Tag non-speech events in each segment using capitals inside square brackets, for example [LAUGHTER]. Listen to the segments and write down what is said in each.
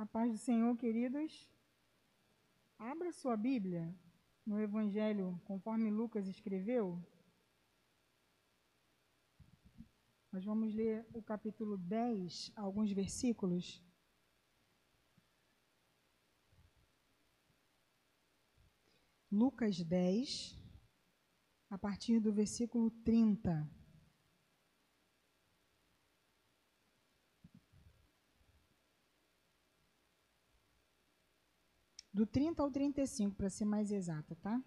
A paz do Senhor, queridos. Abra sua Bíblia no Evangelho conforme Lucas escreveu. Nós vamos ler o capítulo 10, alguns versículos. Lucas 10, a partir do versículo 30. Do 30 ao 35, para ser mais exata, tá?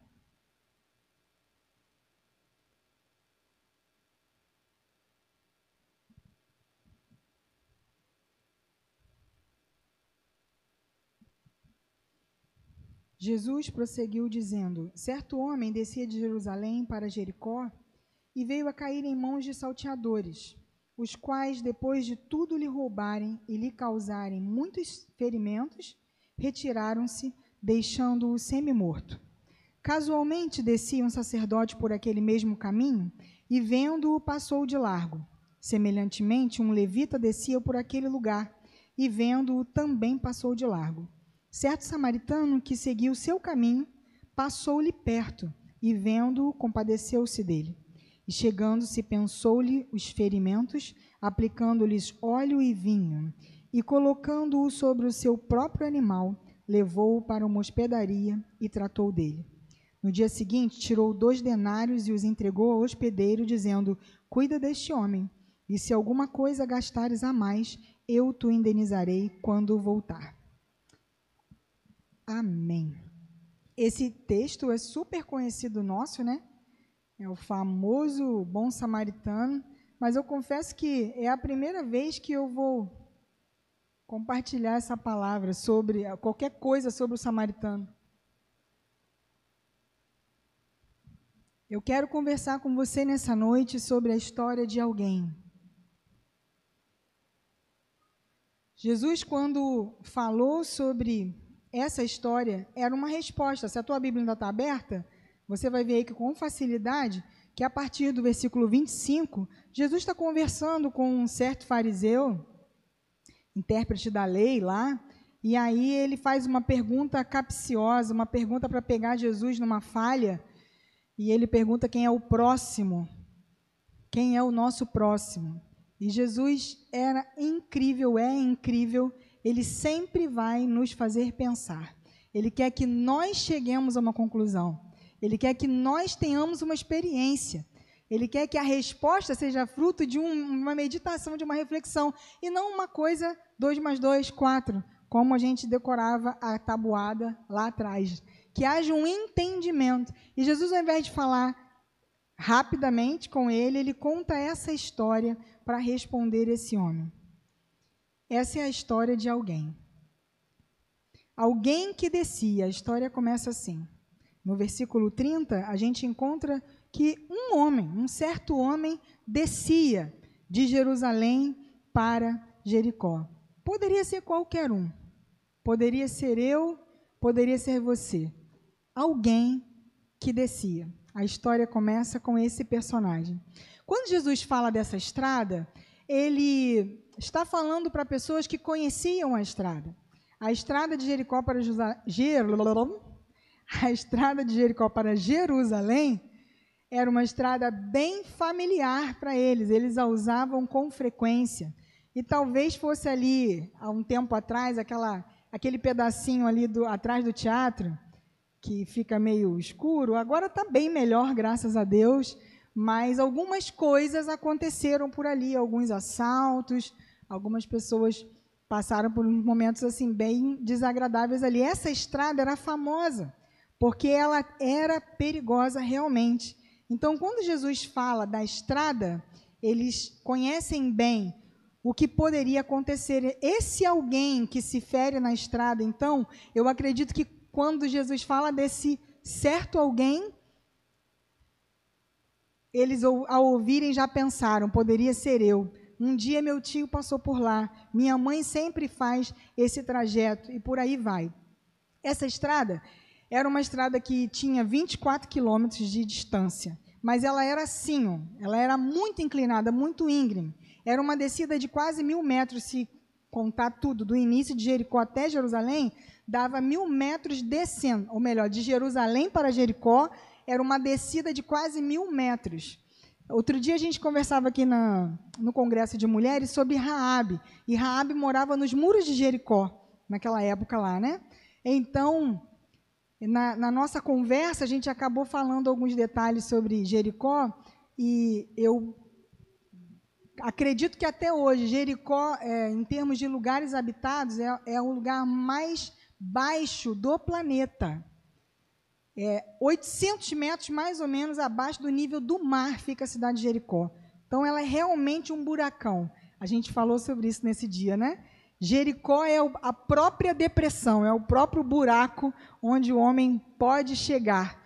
Jesus prosseguiu dizendo: Certo homem descia de Jerusalém para Jericó e veio a cair em mãos de salteadores, os quais, depois de tudo lhe roubarem e lhe causarem muitos ferimentos, retiraram-se, deixando-o semi-morto. Casualmente descia um sacerdote por aquele mesmo caminho e, vendo-o, passou de largo. Semelhantemente, um levita descia por aquele lugar e, vendo-o, também passou de largo. Certo samaritano que seguiu seu caminho passou-lhe perto e, vendo-o, compadeceu-se dele. E chegando-se, pensou-lhe os ferimentos, aplicando-lhes óleo e vinho, e colocando-o sobre o seu próprio animal, levou-o para uma hospedaria e tratou dele. No dia seguinte, tirou dois denários e os entregou ao hospedeiro, dizendo: Cuida deste homem, e se alguma coisa gastares a mais, eu te indenizarei quando voltar. Amém. Esse texto é super conhecido nosso, né? É o famoso bom samaritano, mas eu confesso que é a primeira vez que eu vou compartilhar essa palavra sobre qualquer coisa sobre o samaritano. Eu quero conversar com você nessa noite sobre a história de alguém. Jesus, quando falou sobre essa história, era uma resposta. Se a tua Bíblia ainda está aberta, você vai ver aí que com facilidade, que a partir do versículo 25, Jesus está conversando com um certo fariseu intérprete da lei lá, e aí ele faz uma pergunta capciosa, uma pergunta para pegar Jesus numa falha, e ele pergunta quem é o próximo, quem é o nosso próximo. E Jesus era incrível, é incrível, ele sempre vai nos fazer pensar. Ele quer que nós cheguemos a uma conclusão. Ele quer que nós tenhamos uma experiência. Ele quer que a resposta seja fruto de um, uma meditação, de uma reflexão, e não uma coisa 2 mais 2, 4, como a gente decorava a tabuada lá atrás. Que haja um entendimento. E Jesus, ao invés de falar rapidamente com ele, ele conta essa história para responder esse homem. Essa é a história de alguém. Alguém que descia, a história começa assim. No versículo 30, a gente encontra que um homem, um certo homem, descia de Jerusalém para Jericó. Poderia ser qualquer um. Poderia ser eu, poderia ser você. Alguém que descia. A história começa com esse personagem. Quando Jesus fala dessa estrada, ele está falando para pessoas que conheciam a estrada. A estrada de Jericó para Jerusalém, [LAUGHS] a estrada de Jericó para Jerusalém era uma estrada bem familiar para eles, eles a usavam com frequência. E talvez fosse ali, há um tempo atrás, aquela, aquele pedacinho ali do, atrás do teatro, que fica meio escuro, agora está bem melhor, graças a Deus, mas algumas coisas aconteceram por ali, alguns assaltos, algumas pessoas passaram por momentos assim bem desagradáveis ali. Essa estrada era famosa, porque ela era perigosa realmente. Então, quando Jesus fala da estrada, eles conhecem bem o que poderia acontecer. Esse alguém que se fere na estrada, então, eu acredito que quando Jesus fala desse certo alguém, eles ao ouvirem já pensaram, poderia ser eu. Um dia meu tio passou por lá, minha mãe sempre faz esse trajeto e por aí vai. Essa estrada era uma estrada que tinha 24 quilômetros de distância, mas ela era assim, ó, ela era muito inclinada, muito íngreme. Era uma descida de quase mil metros, se contar tudo, do início de Jericó até Jerusalém, dava mil metros descendo, ou melhor, de Jerusalém para Jericó, era uma descida de quase mil metros. Outro dia a gente conversava aqui na, no Congresso de Mulheres sobre Raabe, e Raabe morava nos muros de Jericó, naquela época lá, né? Então, na, na nossa conversa, a gente acabou falando alguns detalhes sobre Jericó, e eu acredito que até hoje, Jericó, é, em termos de lugares habitados, é, é o lugar mais baixo do planeta. É, 800 metros mais ou menos abaixo do nível do mar fica a cidade de Jericó. Então ela é realmente um buracão. A gente falou sobre isso nesse dia, né? Jericó é a própria depressão, é o próprio buraco onde o homem pode chegar.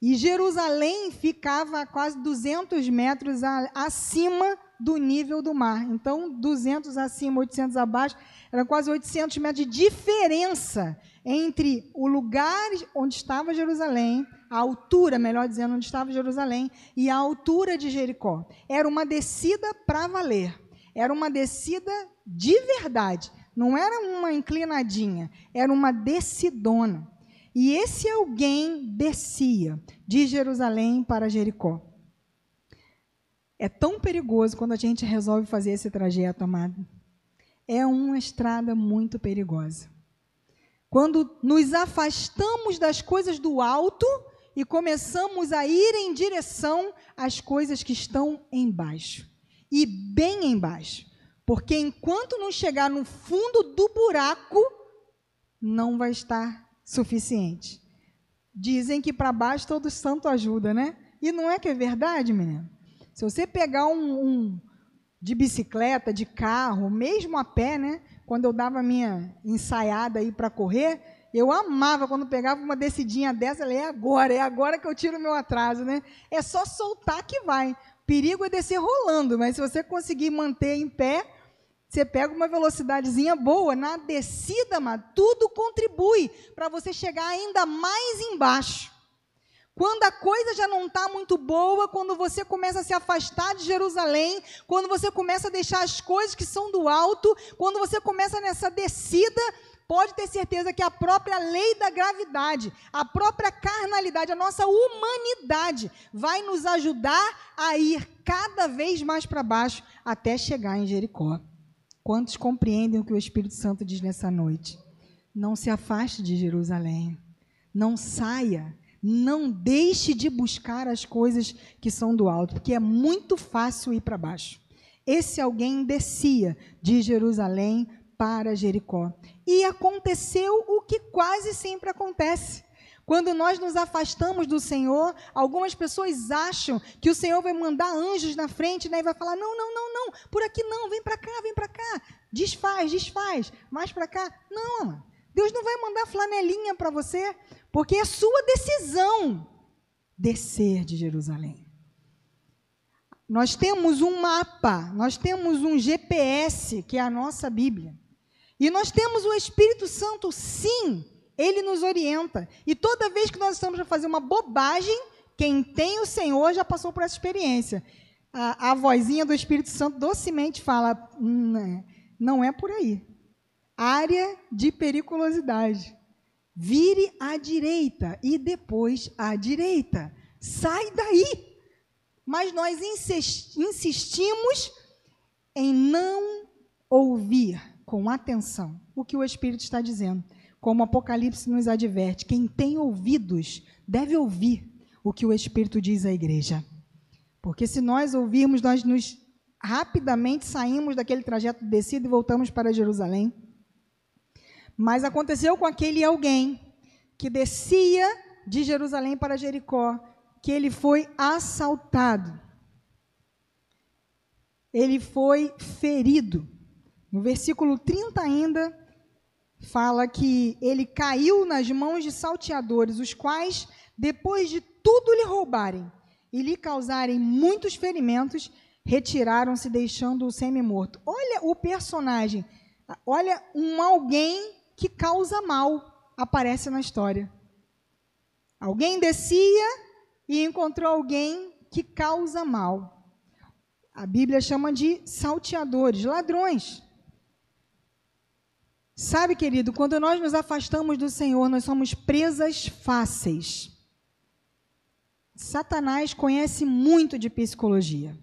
E Jerusalém ficava a quase 200 metros acima do nível do mar. Então, 200 acima, 800 abaixo, eram quase 800 metros de diferença entre o lugar onde estava Jerusalém, a altura, melhor dizendo, onde estava Jerusalém, e a altura de Jericó. Era uma descida para valer. Era uma descida de verdade. Não era uma inclinadinha, era uma descidona. E esse alguém descia de Jerusalém para Jericó. É tão perigoso quando a gente resolve fazer esse trajeto, amado. É uma estrada muito perigosa. Quando nos afastamos das coisas do alto e começamos a ir em direção às coisas que estão embaixo e bem embaixo. Porque enquanto não chegar no fundo do buraco, não vai estar suficiente. Dizem que para baixo todo santo ajuda, né? E não é que é verdade, menino? Se você pegar um, um de bicicleta, de carro, mesmo a pé, né? Quando eu dava minha ensaiada aí para correr, eu amava quando pegava uma descidinha dessa, eu é agora, é agora que eu tiro o meu atraso, né? É só soltar que vai. Perigo é descer rolando, mas se você conseguir manter em pé, você pega uma velocidadezinha boa, na descida, mas tudo contribui para você chegar ainda mais embaixo. Quando a coisa já não está muito boa, quando você começa a se afastar de Jerusalém, quando você começa a deixar as coisas que são do alto, quando você começa nessa descida, pode ter certeza que a própria lei da gravidade, a própria carnalidade, a nossa humanidade vai nos ajudar a ir cada vez mais para baixo até chegar em Jericó. Quantos compreendem o que o Espírito Santo diz nessa noite? Não se afaste de Jerusalém. Não saia não deixe de buscar as coisas que são do alto, porque é muito fácil ir para baixo. Esse alguém descia de Jerusalém para Jericó. E aconteceu o que quase sempre acontece. Quando nós nos afastamos do Senhor, algumas pessoas acham que o Senhor vai mandar anjos na frente né, e vai falar: não, não, não, não, por aqui não, vem para cá, vem para cá, desfaz, desfaz, mais para cá. Não, Deus não vai mandar flanelinha para você. Porque é sua decisão descer de Jerusalém. Nós temos um mapa, nós temos um GPS, que é a nossa Bíblia. E nós temos o Espírito Santo, sim, ele nos orienta. E toda vez que nós estamos a fazer uma bobagem, quem tem o Senhor já passou por essa experiência. A, a vozinha do Espírito Santo docemente fala: hum, não é por aí. Área de periculosidade. Vire à direita e depois à direita. Sai daí. Mas nós insistimos em não ouvir com atenção o que o Espírito está dizendo. Como o Apocalipse nos adverte, quem tem ouvidos deve ouvir o que o Espírito diz à igreja. Porque se nós ouvirmos, nós nos rapidamente saímos daquele trajeto descido e voltamos para Jerusalém. Mas aconteceu com aquele alguém que descia de Jerusalém para Jericó, que ele foi assaltado. Ele foi ferido. No versículo 30 ainda fala que ele caiu nas mãos de salteadores, os quais, depois de tudo lhe roubarem e lhe causarem muitos ferimentos, retiraram-se deixando-o semi-morto. Olha o personagem, olha um alguém que causa mal aparece na história. Alguém descia e encontrou alguém que causa mal. A Bíblia chama de salteadores, ladrões. Sabe, querido, quando nós nos afastamos do Senhor, nós somos presas fáceis. Satanás conhece muito de psicologia.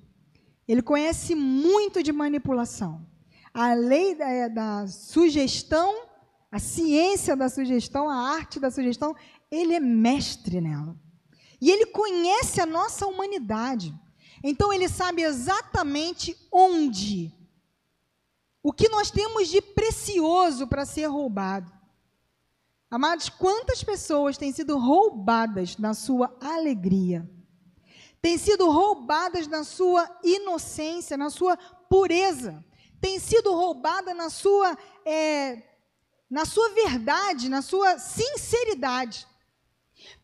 Ele conhece muito de manipulação. A lei da, da, sugestão, a ciência da sugestão, a arte da sugestão, ele é mestre nela. E ele conhece a nossa humanidade. Então ele sabe exatamente onde, o que nós temos de precioso para ser roubado. Amados, quantas pessoas têm sido roubadas na sua alegria? Têm sido roubadas na sua inocência, na sua pureza? Têm sido roubadas na sua, é, na sua verdade, na sua sinceridade?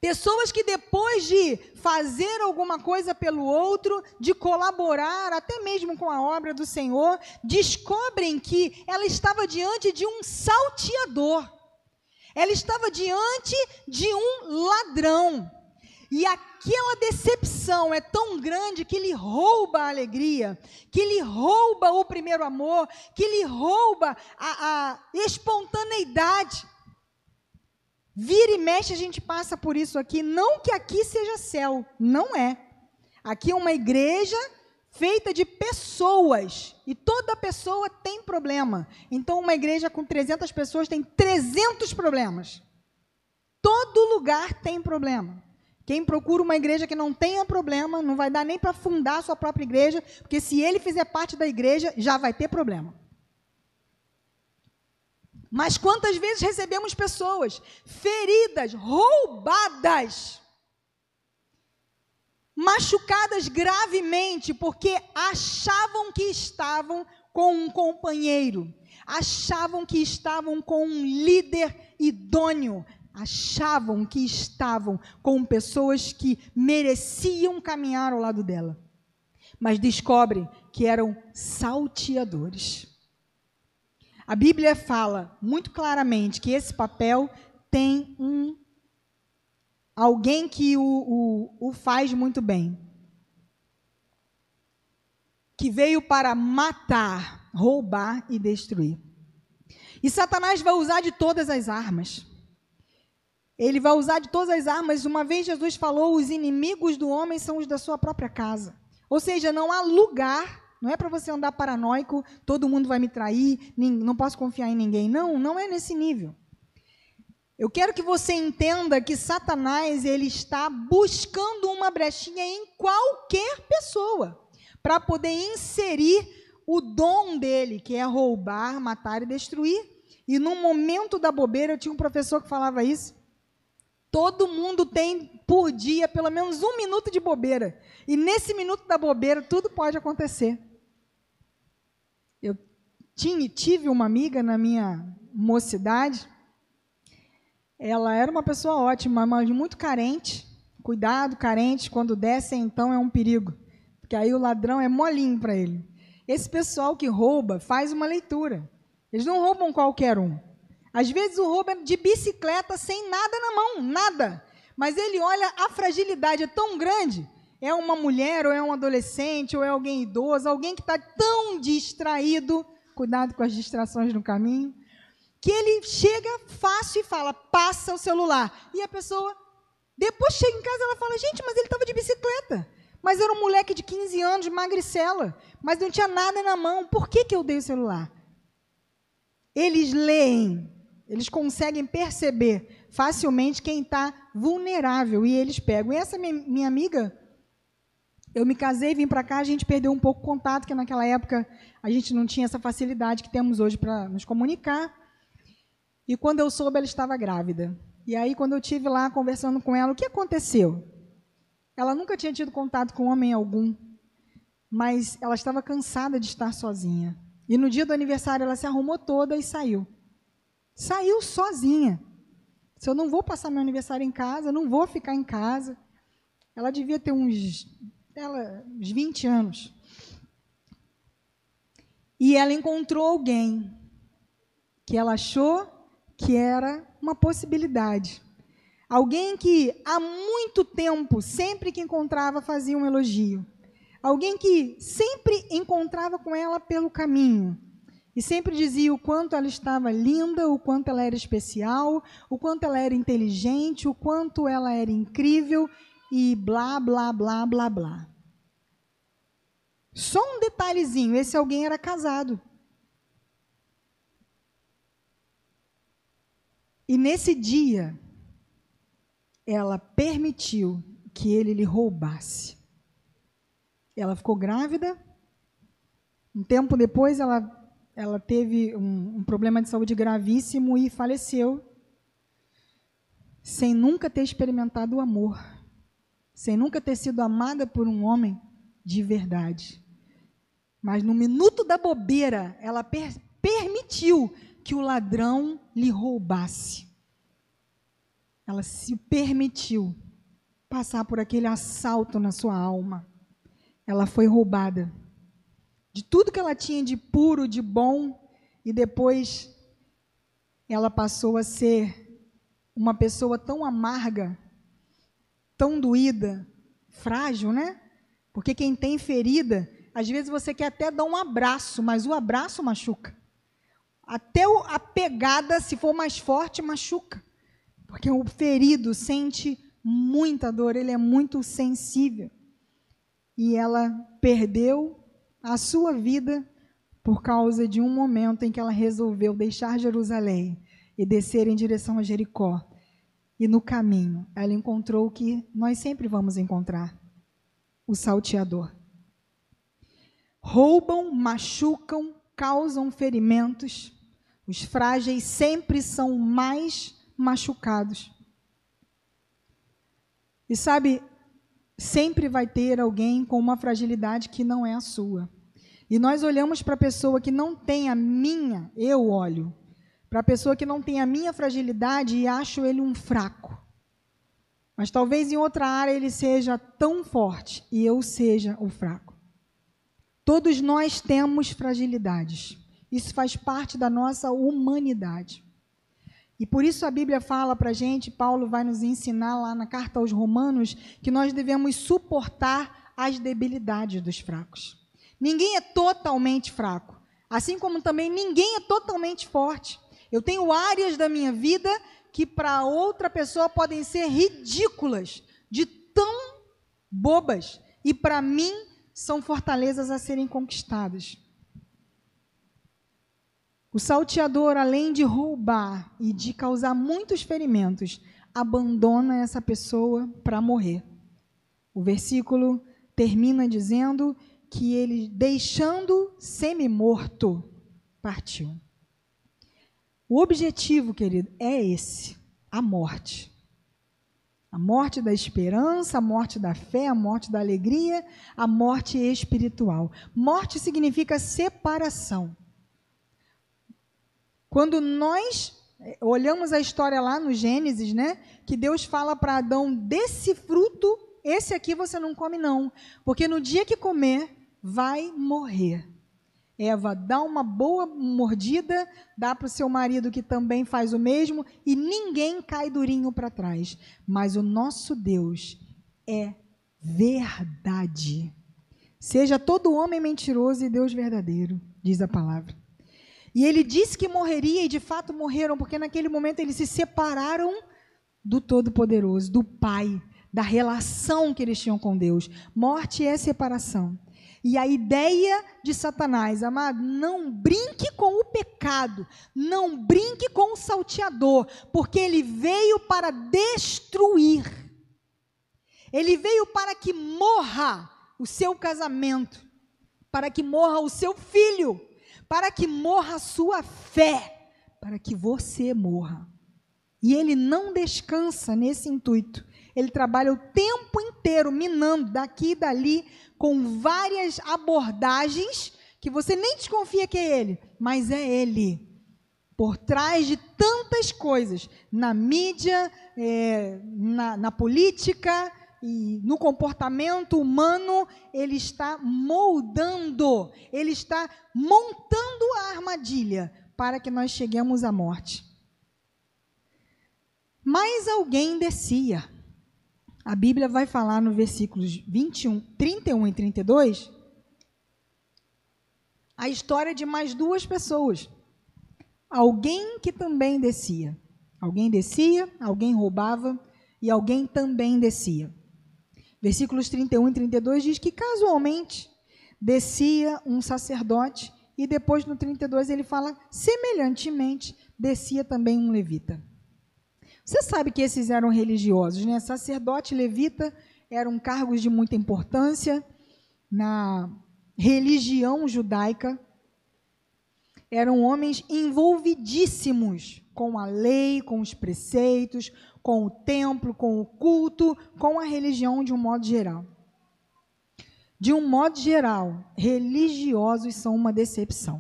Pessoas que depois de fazer alguma coisa pelo outro, de colaborar até mesmo com a obra do Senhor, descobrem que ela estava diante de um salteador. Ela estava diante de um ladrão. E aquela decepção é tão grande que lhe rouba a alegria, que lhe rouba o primeiro amor, que lhe rouba a, a espontaneidade. Vira e mexe, a gente passa por isso aqui. Não que aqui seja céu, não é. Aqui é uma igreja feita de pessoas. E toda pessoa tem problema. Então, uma igreja com 300 pessoas tem 300 problemas. Todo lugar tem problema. Quem procura uma igreja que não tenha problema, não vai dar nem para fundar a sua própria igreja, porque se ele fizer parte da igreja, já vai ter problema. Mas quantas vezes recebemos pessoas feridas, roubadas, machucadas gravemente porque achavam que estavam com um companheiro, achavam que estavam com um líder idôneo, achavam que estavam com pessoas que mereciam caminhar ao lado dela. Mas descobrem que eram salteadores. A Bíblia fala muito claramente que esse papel tem um alguém que o, o, o faz muito bem. Que veio para matar, roubar e destruir. E Satanás vai usar de todas as armas. Ele vai usar de todas as armas. Uma vez Jesus falou: os inimigos do homem são os da sua própria casa. Ou seja, não há lugar, não é para você andar paranoico, todo mundo vai me trair, não posso confiar em ninguém. Não, não é nesse nível. Eu quero que você entenda que Satanás ele está buscando uma brechinha em qualquer pessoa para poder inserir o dom dele, que é roubar, matar e destruir. E no momento da bobeira, eu tinha um professor que falava isso. Todo mundo tem por dia pelo menos um minuto de bobeira. E nesse minuto da bobeira, tudo pode acontecer. Eu tinha, tive uma amiga na minha mocidade ela era uma pessoa ótima, mas muito carente. Cuidado, carente, quando descem, então é um perigo. Porque aí o ladrão é molinho para ele. Esse pessoal que rouba faz uma leitura. Eles não roubam qualquer um. Às vezes o roubo é de bicicleta sem nada na mão, nada. Mas ele olha a fragilidade é tão grande. É uma mulher, ou é um adolescente, ou é alguém idoso, alguém que está tão distraído. Cuidado com as distrações no caminho que ele chega fácil e fala, passa o celular. E a pessoa, depois chega em casa, ela fala, gente, mas ele estava de bicicleta. Mas era um moleque de 15 anos, magricela, mas não tinha nada na mão. Por que, que eu dei o celular? Eles leem, eles conseguem perceber facilmente quem está vulnerável e eles pegam. E essa minha, minha amiga, eu me casei, vim para cá, a gente perdeu um pouco o contato, que naquela época a gente não tinha essa facilidade que temos hoje para nos comunicar. E quando eu soube, ela estava grávida. E aí, quando eu tive lá conversando com ela, o que aconteceu? Ela nunca tinha tido contato com homem algum, mas ela estava cansada de estar sozinha. E no dia do aniversário, ela se arrumou toda e saiu. Saiu sozinha. Se eu não vou passar meu aniversário em casa, não vou ficar em casa. Ela devia ter uns, ela, uns 20 anos. E ela encontrou alguém que ela achou que era uma possibilidade. Alguém que há muito tempo, sempre que encontrava, fazia um elogio. Alguém que sempre encontrava com ela pelo caminho. e sempre dizia o quanto ela estava linda, o quanto ela era especial, o quanto ela era inteligente, o quanto ela era incrível e blá, blá, blá, blá, blá. Só um detalhezinho: esse alguém era casado. E nesse dia, ela permitiu que ele lhe roubasse. Ela ficou grávida. Um tempo depois, ela, ela teve um, um problema de saúde gravíssimo e faleceu, sem nunca ter experimentado o amor, sem nunca ter sido amada por um homem de verdade. Mas no minuto da bobeira, ela per permitiu que o ladrão lhe roubasse. Ela se permitiu passar por aquele assalto na sua alma. Ela foi roubada de tudo que ela tinha de puro, de bom, e depois ela passou a ser uma pessoa tão amarga, tão doída, frágil, né? Porque quem tem ferida, às vezes você quer até dar um abraço, mas o abraço machuca. Até a pegada, se for mais forte, machuca. Porque o ferido sente muita dor, ele é muito sensível. E ela perdeu a sua vida por causa de um momento em que ela resolveu deixar Jerusalém e descer em direção a Jericó. E no caminho, ela encontrou o que nós sempre vamos encontrar: o salteador. Roubam, machucam, causam ferimentos, os frágeis sempre são mais machucados. E sabe, sempre vai ter alguém com uma fragilidade que não é a sua. E nós olhamos para a pessoa que não tem a minha, eu olho, para a pessoa que não tem a minha fragilidade e acho ele um fraco. Mas talvez em outra área ele seja tão forte e eu seja o fraco. Todos nós temos fragilidades. Isso faz parte da nossa humanidade. E por isso a Bíblia fala para a gente, Paulo vai nos ensinar lá na carta aos Romanos, que nós devemos suportar as debilidades dos fracos. Ninguém é totalmente fraco, assim como também ninguém é totalmente forte. Eu tenho áreas da minha vida que para outra pessoa podem ser ridículas, de tão bobas, e para mim são fortalezas a serem conquistadas. O salteador, além de roubar e de causar muitos ferimentos, abandona essa pessoa para morrer. O versículo termina dizendo que ele, deixando semi-morto, partiu. O objetivo, querido, é esse: a morte. A morte da esperança, a morte da fé, a morte da alegria, a morte espiritual. Morte significa separação. Quando nós eh, olhamos a história lá no Gênesis, né, que Deus fala para Adão desse fruto, esse aqui você não come não, porque no dia que comer vai morrer. Eva dá uma boa mordida, dá para o seu marido que também faz o mesmo e ninguém cai durinho para trás. Mas o nosso Deus é verdade. Seja todo homem mentiroso e Deus verdadeiro, diz a palavra. E ele disse que morreria, e de fato morreram, porque naquele momento eles se separaram do Todo-Poderoso, do Pai, da relação que eles tinham com Deus. Morte é separação. E a ideia de Satanás, amado, não brinque com o pecado, não brinque com o salteador, porque ele veio para destruir. Ele veio para que morra o seu casamento, para que morra o seu filho, para que morra a sua fé, para que você morra. E ele não descansa nesse intuito. Ele trabalha o tempo inteiro minando daqui e dali com várias abordagens que você nem desconfia que é ele, mas é ele. Por trás de tantas coisas, na mídia, é, na, na política, e no comportamento humano, ele está moldando, ele está montando a armadilha para que nós cheguemos à morte. Mas alguém descia. A Bíblia vai falar no versículos 21, 31 e 32. a história de mais duas pessoas. Alguém que também descia. Alguém descia, alguém roubava e alguém também descia. Versículos 31 e 32 diz que casualmente descia um sacerdote e depois no 32 ele fala semelhantemente descia também um levita. Você sabe que esses eram religiosos, né? Sacerdote levita eram cargos de muita importância na religião judaica. Eram homens envolvidíssimos com a lei, com os preceitos, com o templo, com o culto, com a religião de um modo geral. De um modo geral, religiosos são uma decepção.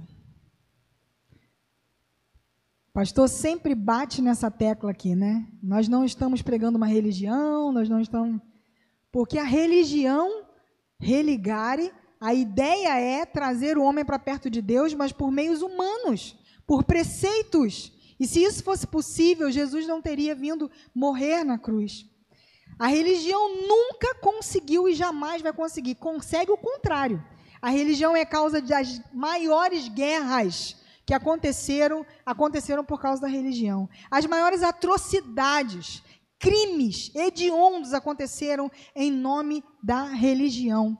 Pastor sempre bate nessa tecla aqui, né? Nós não estamos pregando uma religião, nós não estamos. Porque a religião, religare, a ideia é trazer o homem para perto de Deus, mas por meios humanos, por preceitos. E se isso fosse possível, Jesus não teria vindo morrer na cruz. A religião nunca conseguiu e jamais vai conseguir. Consegue o contrário. A religião é causa das maiores guerras que aconteceram, aconteceram por causa da religião. As maiores atrocidades, crimes hediondos aconteceram em nome da religião.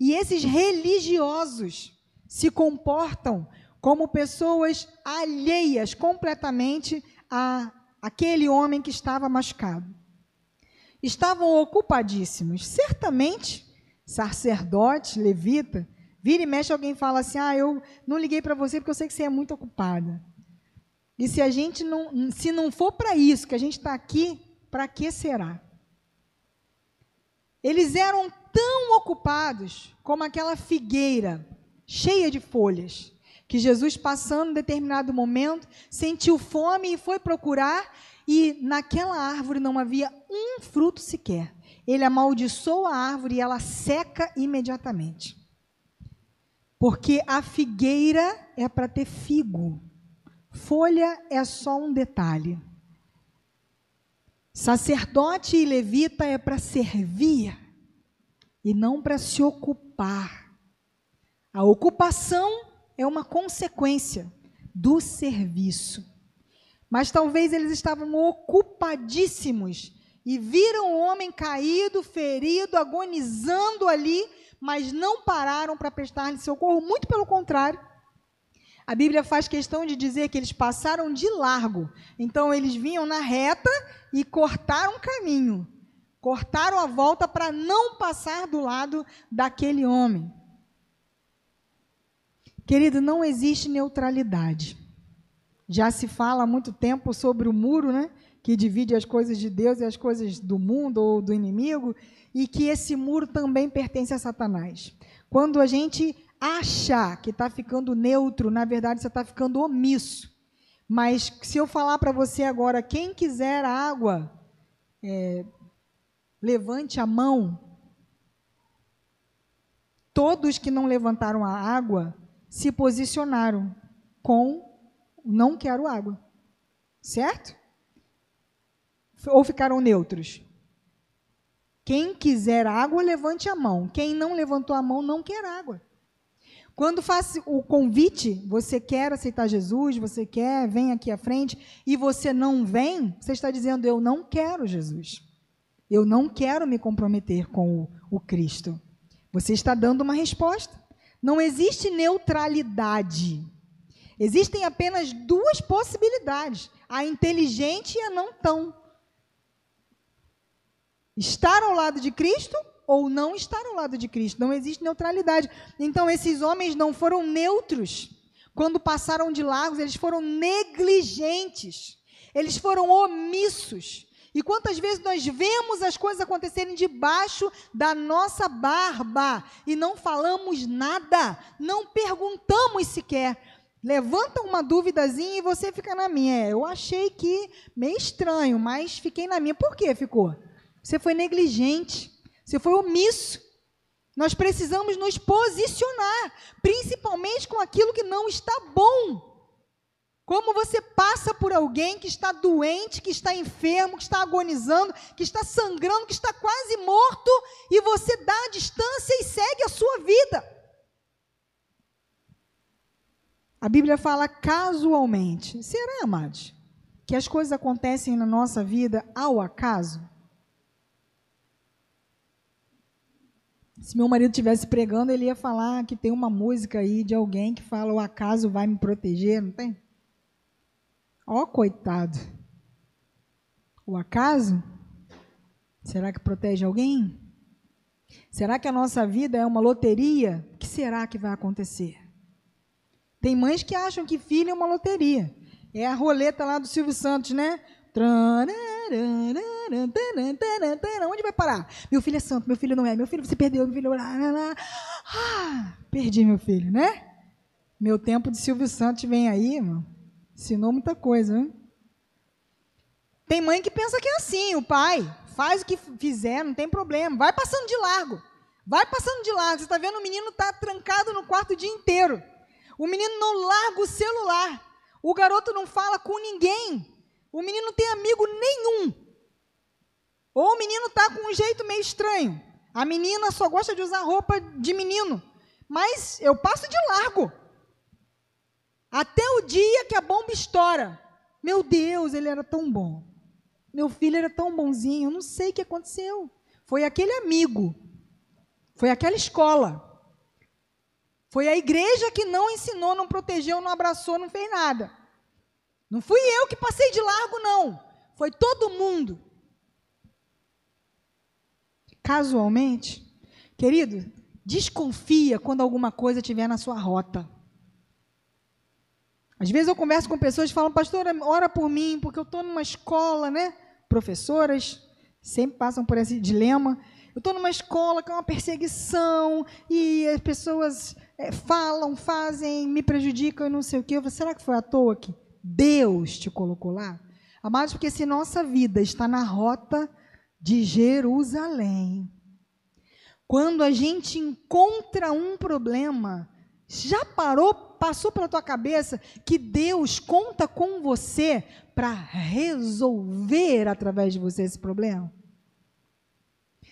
E esses religiosos se comportam como pessoas alheias completamente a aquele homem que estava machucado. Estavam ocupadíssimos. Certamente, sacerdote, levita, Vira e mexe, alguém fala assim: Ah, eu não liguei para você porque eu sei que você é muito ocupada. E se a gente não, se não for para isso que a gente está aqui, para que será? Eles eram tão ocupados como aquela figueira cheia de folhas, que Jesus, passando em determinado momento, sentiu fome e foi procurar, e naquela árvore não havia um fruto sequer. Ele amaldiçoou a árvore e ela seca imediatamente. Porque a figueira é para ter figo, folha é só um detalhe. Sacerdote e levita é para servir e não para se ocupar. A ocupação é uma consequência do serviço. Mas talvez eles estavam ocupadíssimos e viram o homem caído, ferido, agonizando ali mas não pararam para prestar-lhe socorro, muito pelo contrário. A Bíblia faz questão de dizer que eles passaram de largo. Então, eles vinham na reta e cortaram o caminho. Cortaram a volta para não passar do lado daquele homem. Querido, não existe neutralidade. Já se fala há muito tempo sobre o muro, né? Que divide as coisas de Deus e as coisas do mundo ou do inimigo e que esse muro também pertence a Satanás. Quando a gente acha que está ficando neutro, na verdade você está ficando omisso. Mas se eu falar para você agora, quem quiser água, é, levante a mão. Todos que não levantaram a água se posicionaram com não quero água. Certo? Ou ficaram neutros? Quem quiser água, levante a mão. Quem não levantou a mão, não quer água. Quando faz o convite, você quer aceitar Jesus, você quer, vem aqui à frente, e você não vem, você está dizendo: Eu não quero Jesus. Eu não quero me comprometer com o, o Cristo. Você está dando uma resposta. Não existe neutralidade. Existem apenas duas possibilidades: a inteligente e a não tão estar ao lado de Cristo ou não estar ao lado de Cristo. Não existe neutralidade. Então, esses homens não foram neutros. Quando passaram de largos, eles foram negligentes. Eles foram omissos. E quantas vezes nós vemos as coisas acontecerem debaixo da nossa barba e não falamos nada, não perguntamos sequer. Levanta uma duvidazinha e você fica na minha. É, eu achei que meio estranho, mas fiquei na minha. Por que ficou? Você foi negligente. Você foi omisso. Nós precisamos nos posicionar, principalmente com aquilo que não está bom. Como você passa por alguém que está doente, que está enfermo, que está agonizando, que está sangrando, que está quase morto, e você dá a distância e segue a sua vida. A Bíblia fala casualmente. Será, amados, que as coisas acontecem na nossa vida ao acaso? Se meu marido estivesse pregando, ele ia falar que tem uma música aí de alguém que fala o acaso vai me proteger, não tem? Ó, oh, coitado. O acaso? Será que protege alguém? Será que a nossa vida é uma loteria? O que será que vai acontecer? Tem mães que acham que filho é uma loteria. É a roleta lá do Silvio Santos, né? Onde vai parar? Meu filho é santo, meu filho não é. Meu filho, você perdeu, meu filho. Ah, perdi meu filho, né? Meu tempo de Silvio Santos vem aí, irmão. Ensinou muita coisa, hein? Tem mãe que pensa que é assim, o pai faz o que fizer, não tem problema. Vai passando de largo. Vai passando de largo. Você está vendo o menino tá trancado no quarto o dia inteiro. O menino não larga o celular. O garoto não fala com ninguém. O menino tem amigo nenhum. Ou o menino está com um jeito meio estranho. A menina só gosta de usar roupa de menino. Mas eu passo de largo. Até o dia que a bomba estoura. Meu Deus, ele era tão bom. Meu filho era tão bonzinho. Eu não sei o que aconteceu. Foi aquele amigo. Foi aquela escola. Foi a igreja que não ensinou, não protegeu, não abraçou, não fez nada. Não fui eu que passei de largo, não. Foi todo mundo. Casualmente, querido, desconfia quando alguma coisa estiver na sua rota. Às vezes eu converso com pessoas que falam, pastora, ora por mim, porque eu estou numa escola, né? Professoras sempre passam por esse dilema. Eu estou numa escola que é uma perseguição e as pessoas é, falam, fazem, me prejudicam e não sei o quê. Eu falo, será que foi à toa que Deus te colocou lá? Amados, porque se nossa vida está na rota de Jerusalém, quando a gente encontra um problema, já parou, passou pela tua cabeça que Deus conta com você para resolver através de você esse problema?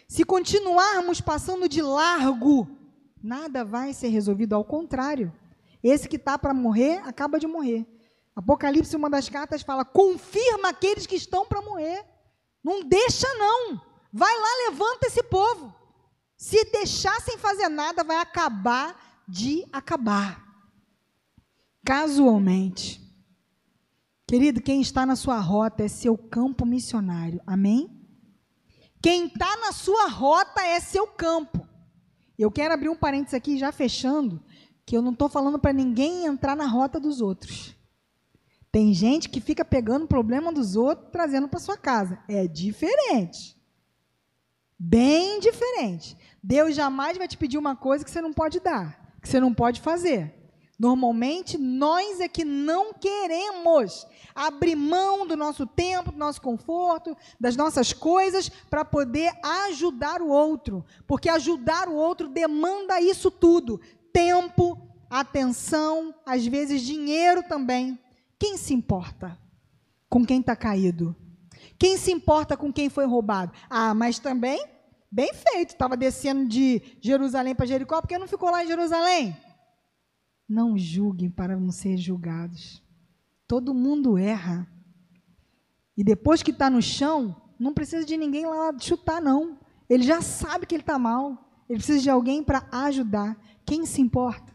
Se continuarmos passando de largo, nada vai ser resolvido, ao contrário. Esse que está para morrer, acaba de morrer. Apocalipse, uma das cartas, fala: confirma aqueles que estão para morrer. Não deixa, não. Vai lá, levanta esse povo. Se deixar sem fazer nada, vai acabar de acabar. Casualmente. Querido, quem está na sua rota é seu campo missionário. Amém? Quem está na sua rota é seu campo. Eu quero abrir um parênteses aqui, já fechando, que eu não estou falando para ninguém entrar na rota dos outros. Tem gente que fica pegando o problema dos outros, trazendo para sua casa. É diferente. Bem diferente. Deus jamais vai te pedir uma coisa que você não pode dar, que você não pode fazer. Normalmente, nós é que não queremos abrir mão do nosso tempo, do nosso conforto, das nossas coisas, para poder ajudar o outro. Porque ajudar o outro demanda isso tudo: tempo, atenção, às vezes dinheiro também. Quem se importa com quem está caído? Quem se importa com quem foi roubado? Ah, mas também, bem feito, estava descendo de Jerusalém para Jericó, porque não ficou lá em Jerusalém? Não julguem para não ser julgados. Todo mundo erra. E depois que está no chão, não precisa de ninguém lá chutar, não. Ele já sabe que ele está mal. Ele precisa de alguém para ajudar. Quem se importa?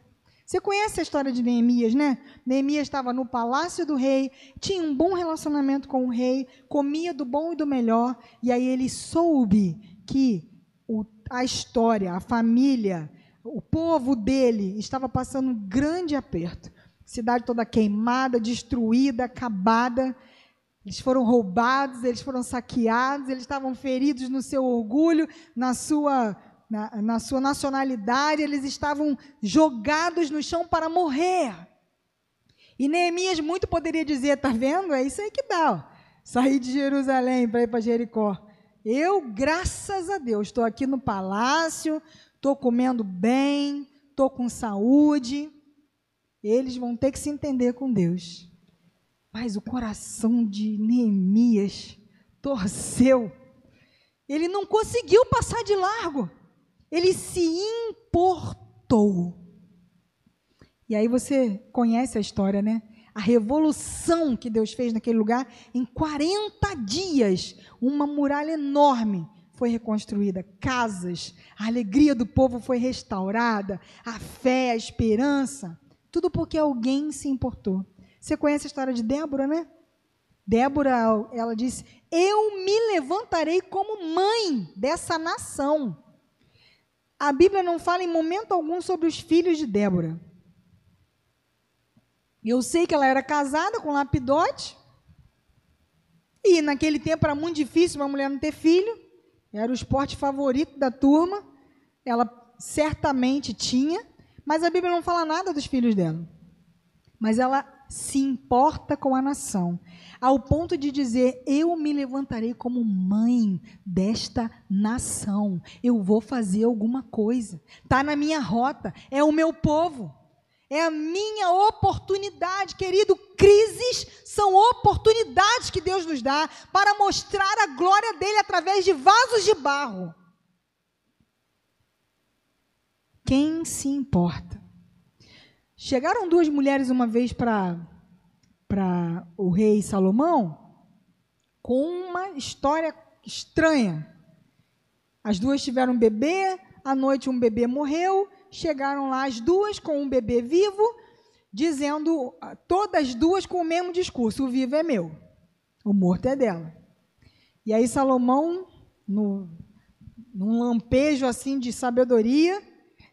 Você conhece a história de Neemias, né? Neemias estava no palácio do rei, tinha um bom relacionamento com o rei, comia do bom e do melhor, e aí ele soube que o, a história, a família, o povo dele estava passando um grande aperto. Cidade toda queimada, destruída, acabada. Eles foram roubados, eles foram saqueados, eles estavam feridos no seu orgulho, na sua, na, na sua nacionalidade, eles estavam jogados no chão para morrer. E Neemias muito poderia dizer: está vendo? É isso aí que dá. Sair de Jerusalém para ir para Jericó. Eu, graças a Deus, estou aqui no palácio, estou comendo bem, estou com saúde. Eles vão ter que se entender com Deus. Mas o coração de Neemias torceu. Ele não conseguiu passar de largo. Ele se importou. E aí você conhece a história, né? A revolução que Deus fez naquele lugar, em 40 dias, uma muralha enorme foi reconstruída, casas, a alegria do povo foi restaurada, a fé, a esperança, tudo porque alguém se importou. Você conhece a história de Débora, né? Débora, ela disse: Eu me levantarei como mãe dessa nação. A Bíblia não fala em momento algum sobre os filhos de Débora. Eu sei que ela era casada com Lapidote. E naquele tempo era muito difícil uma mulher não ter filho. Era o esporte favorito da turma. Ela certamente tinha, mas a Bíblia não fala nada dos filhos dela. Mas ela se importa com a nação, ao ponto de dizer: Eu me levantarei como mãe desta nação. Eu vou fazer alguma coisa. Está na minha rota, é o meu povo. É a minha oportunidade, querido. Crises são oportunidades que Deus nos dá para mostrar a glória dele através de vasos de barro. Quem se importa? Chegaram duas mulheres uma vez para o rei Salomão com uma história estranha. As duas tiveram um bebê, à noite um bebê morreu chegaram lá as duas com um bebê vivo, dizendo, todas duas com o mesmo discurso: o vivo é meu, o morto é dela. E aí Salomão, no, num lampejo assim de sabedoria,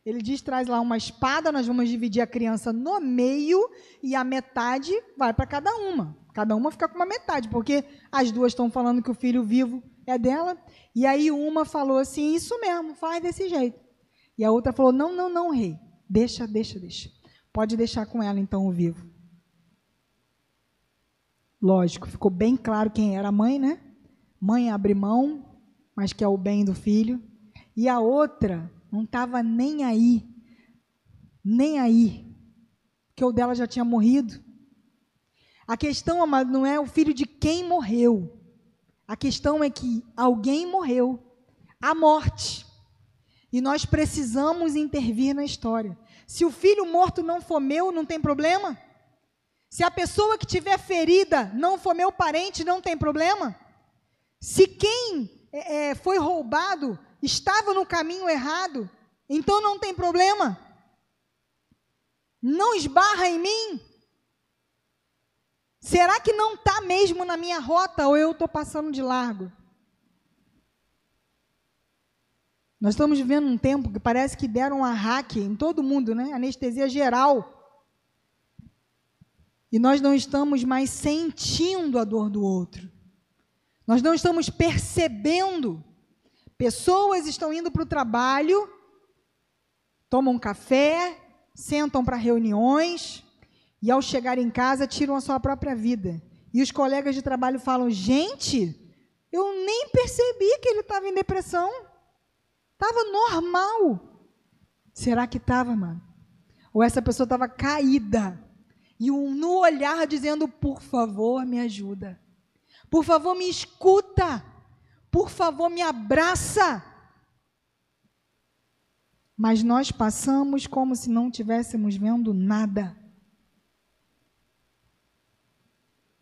ele diz: traz lá uma espada, nós vamos dividir a criança no meio e a metade vai para cada uma. Cada uma fica com uma metade, porque as duas estão falando que o filho vivo é dela. E aí uma falou assim: Isso mesmo, faz desse jeito. E a outra falou: Não, não, não, rei. Deixa, deixa, deixa. Pode deixar com ela então o vivo. Lógico, ficou bem claro quem era a mãe, né? Mãe abre mão, mas quer o bem do filho. E a outra não estava nem aí. Nem aí. Porque o dela já tinha morrido. A questão, amado, não é o filho de quem morreu. A questão é que alguém morreu. A morte. E nós precisamos intervir na história. Se o filho morto não for meu, não tem problema? Se a pessoa que tiver ferida não for meu parente, não tem problema? Se quem é, é, foi roubado estava no caminho errado, então não tem problema? Não esbarra em mim? Será que não está mesmo na minha rota ou eu estou passando de largo? Nós estamos vivendo um tempo que parece que deram um hack em todo mundo, né? Anestesia geral. E nós não estamos mais sentindo a dor do outro. Nós não estamos percebendo. Pessoas estão indo para o trabalho, tomam café, sentam para reuniões e ao chegar em casa tiram a sua própria vida. E os colegas de trabalho falam: "Gente, eu nem percebi que ele estava em depressão". Estava normal. Será que estava, mano? Ou essa pessoa estava caída e um, no olhar dizendo: Por favor, me ajuda. Por favor, me escuta. Por favor, me abraça. Mas nós passamos como se não tivéssemos vendo nada.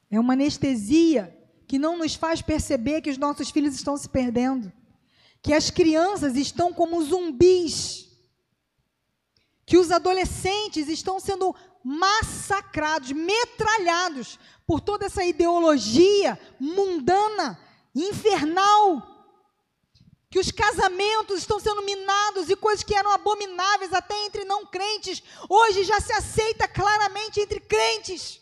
É uma anestesia que não nos faz perceber que os nossos filhos estão se perdendo que as crianças estão como zumbis, que os adolescentes estão sendo massacrados, metralhados por toda essa ideologia mundana, infernal, que os casamentos estão sendo minados e coisas que eram abomináveis até entre não crentes, hoje já se aceita claramente entre crentes.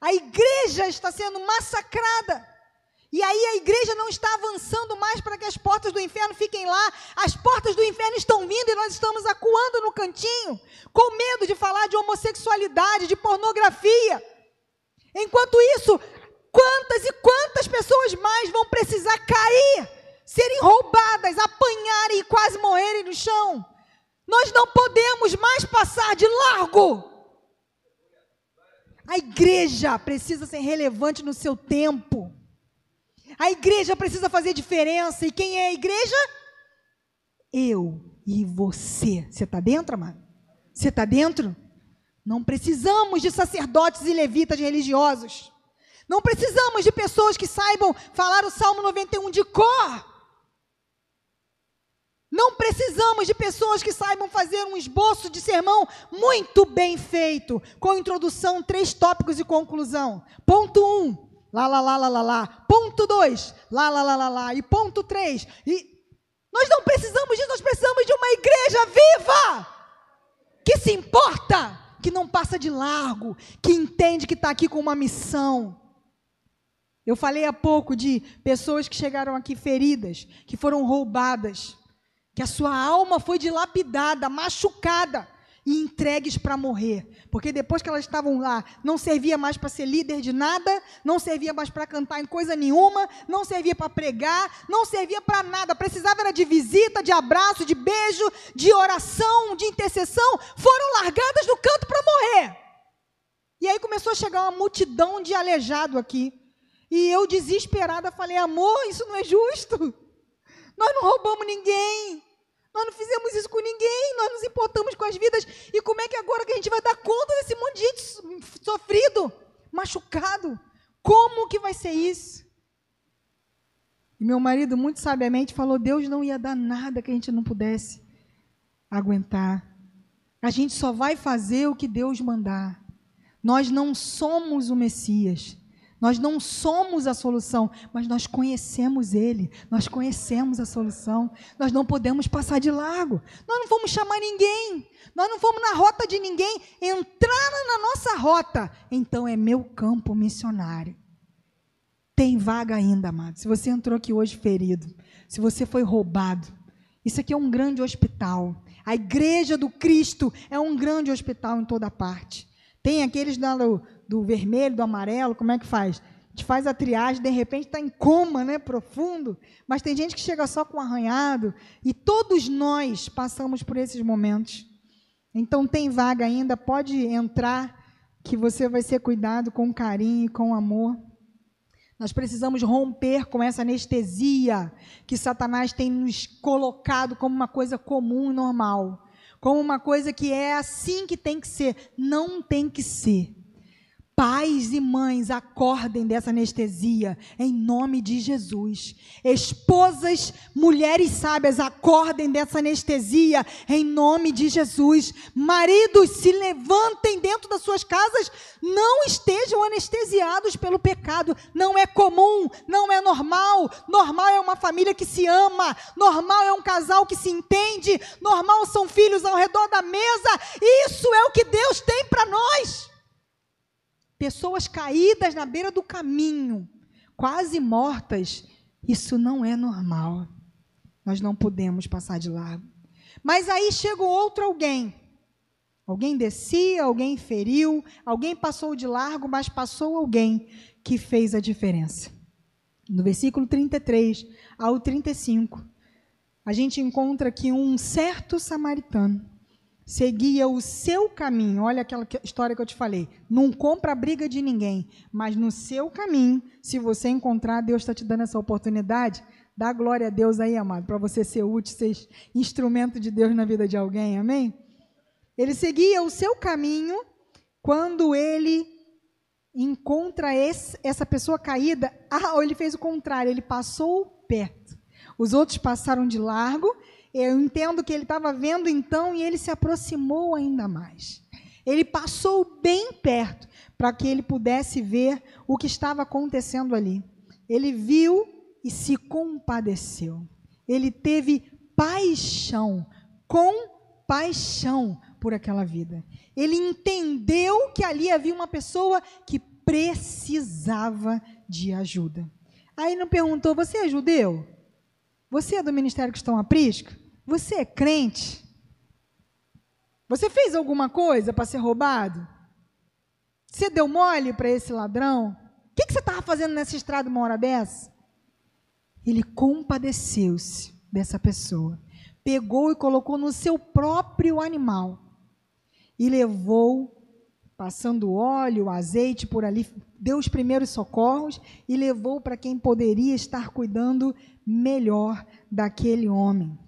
A igreja está sendo massacrada. E aí a igreja não está avançando mais para que as portas do inferno fiquem lá. As portas do inferno estão vindo e nós estamos acuando no cantinho, com medo de falar de homossexualidade, de pornografia. Enquanto isso, quantas e quantas pessoas mais vão precisar cair, serem roubadas, apanharem e quase morrerem no chão? Nós não podemos mais passar de largo. A igreja precisa ser relevante no seu tempo. A igreja precisa fazer diferença. E quem é a igreja? Eu e você. Você está dentro, amado? Você está dentro? Não precisamos de sacerdotes e levitas religiosos. Não precisamos de pessoas que saibam falar o Salmo 91 de cor. Não precisamos de pessoas que saibam fazer um esboço de sermão muito bem feito, com introdução, três tópicos e conclusão. Ponto 1, um, lá, lá, lá, lá, lá, lá. Ponto 2, lá, lá, lá, lá, lá. E ponto 3. E nós não precisamos disso, nós precisamos de uma igreja viva, que se importa, que não passa de largo, que entende que está aqui com uma missão. Eu falei há pouco de pessoas que chegaram aqui feridas, que foram roubadas que a sua alma foi dilapidada, machucada e entregues para morrer. Porque depois que elas estavam lá, não servia mais para ser líder de nada, não servia mais para cantar em coisa nenhuma, não servia para pregar, não servia para nada. Precisava era de visita, de abraço, de beijo, de oração, de intercessão. Foram largadas no canto para morrer. E aí começou a chegar uma multidão de aleijado aqui. E eu desesperada falei: "Amor, isso não é justo. Nós não roubamos ninguém. Nós não fizemos isso com ninguém, nós nos importamos com as vidas. E como é que agora que a gente vai dar conta desse monte de sofrido, machucado? Como que vai ser isso? E meu marido, muito sabiamente, falou: Deus não ia dar nada que a gente não pudesse aguentar. A gente só vai fazer o que Deus mandar. Nós não somos o Messias. Nós não somos a solução, mas nós conhecemos Ele, nós conhecemos a solução. Nós não podemos passar de largo. Nós não vamos chamar ninguém, nós não vamos na rota de ninguém. Entraram na nossa rota, então é meu campo missionário. Tem vaga ainda, amado. Se você entrou aqui hoje ferido, se você foi roubado, isso aqui é um grande hospital. A igreja do Cristo é um grande hospital em toda parte. Tem aqueles do, do vermelho, do amarelo, como é que faz? Gente faz a triagem, de repente está em coma, né, profundo, mas tem gente que chega só com arranhado, e todos nós passamos por esses momentos. Então tem vaga ainda, pode entrar, que você vai ser cuidado com carinho e com amor. Nós precisamos romper com essa anestesia que Satanás tem nos colocado como uma coisa comum e normal como uma coisa que é assim que tem que ser. Não tem que ser. Pais e mães, acordem dessa anestesia, em nome de Jesus. Esposas, mulheres sábias, acordem dessa anestesia, em nome de Jesus. Maridos, se levantem dentro das suas casas, não estejam anestesiados pelo pecado. Não é comum, não é normal. Normal é uma família que se ama, normal é um casal que se entende, normal são filhos ao redor da mesa. Isso é o que Deus tem para nós pessoas caídas na beira do caminho, quase mortas, isso não é normal. Nós não podemos passar de largo. Mas aí chegou outro alguém. Alguém descia, alguém feriu, alguém passou de largo, mas passou alguém que fez a diferença. No versículo 33 ao 35, a gente encontra aqui um certo samaritano seguia o seu caminho. Olha aquela história que eu te falei. Não compra a briga de ninguém, mas no seu caminho, se você encontrar, Deus está te dando essa oportunidade. Dá glória a Deus aí, amado, para você ser útil, ser instrumento de Deus na vida de alguém, amém? Ele seguia o seu caminho quando ele encontra esse, essa pessoa caída. Ah, ou ele fez o contrário, ele passou perto. Os outros passaram de largo eu entendo que ele estava vendo então e ele se aproximou ainda mais. Ele passou bem perto para que ele pudesse ver o que estava acontecendo ali. Ele viu e se compadeceu. Ele teve paixão, compaixão por aquela vida. Ele entendeu que ali havia uma pessoa que precisava de ajuda. Aí não perguntou: Você é judeu? Você é do Ministério Cristão Aprisco? Você é crente? Você fez alguma coisa para ser roubado? Você deu mole para esse ladrão? O que, que você estava fazendo nessa estrada uma hora dessa? Ele compadeceu-se dessa pessoa, pegou e colocou no seu próprio animal e levou, passando óleo, azeite por ali, deu os primeiros socorros e levou para quem poderia estar cuidando melhor daquele homem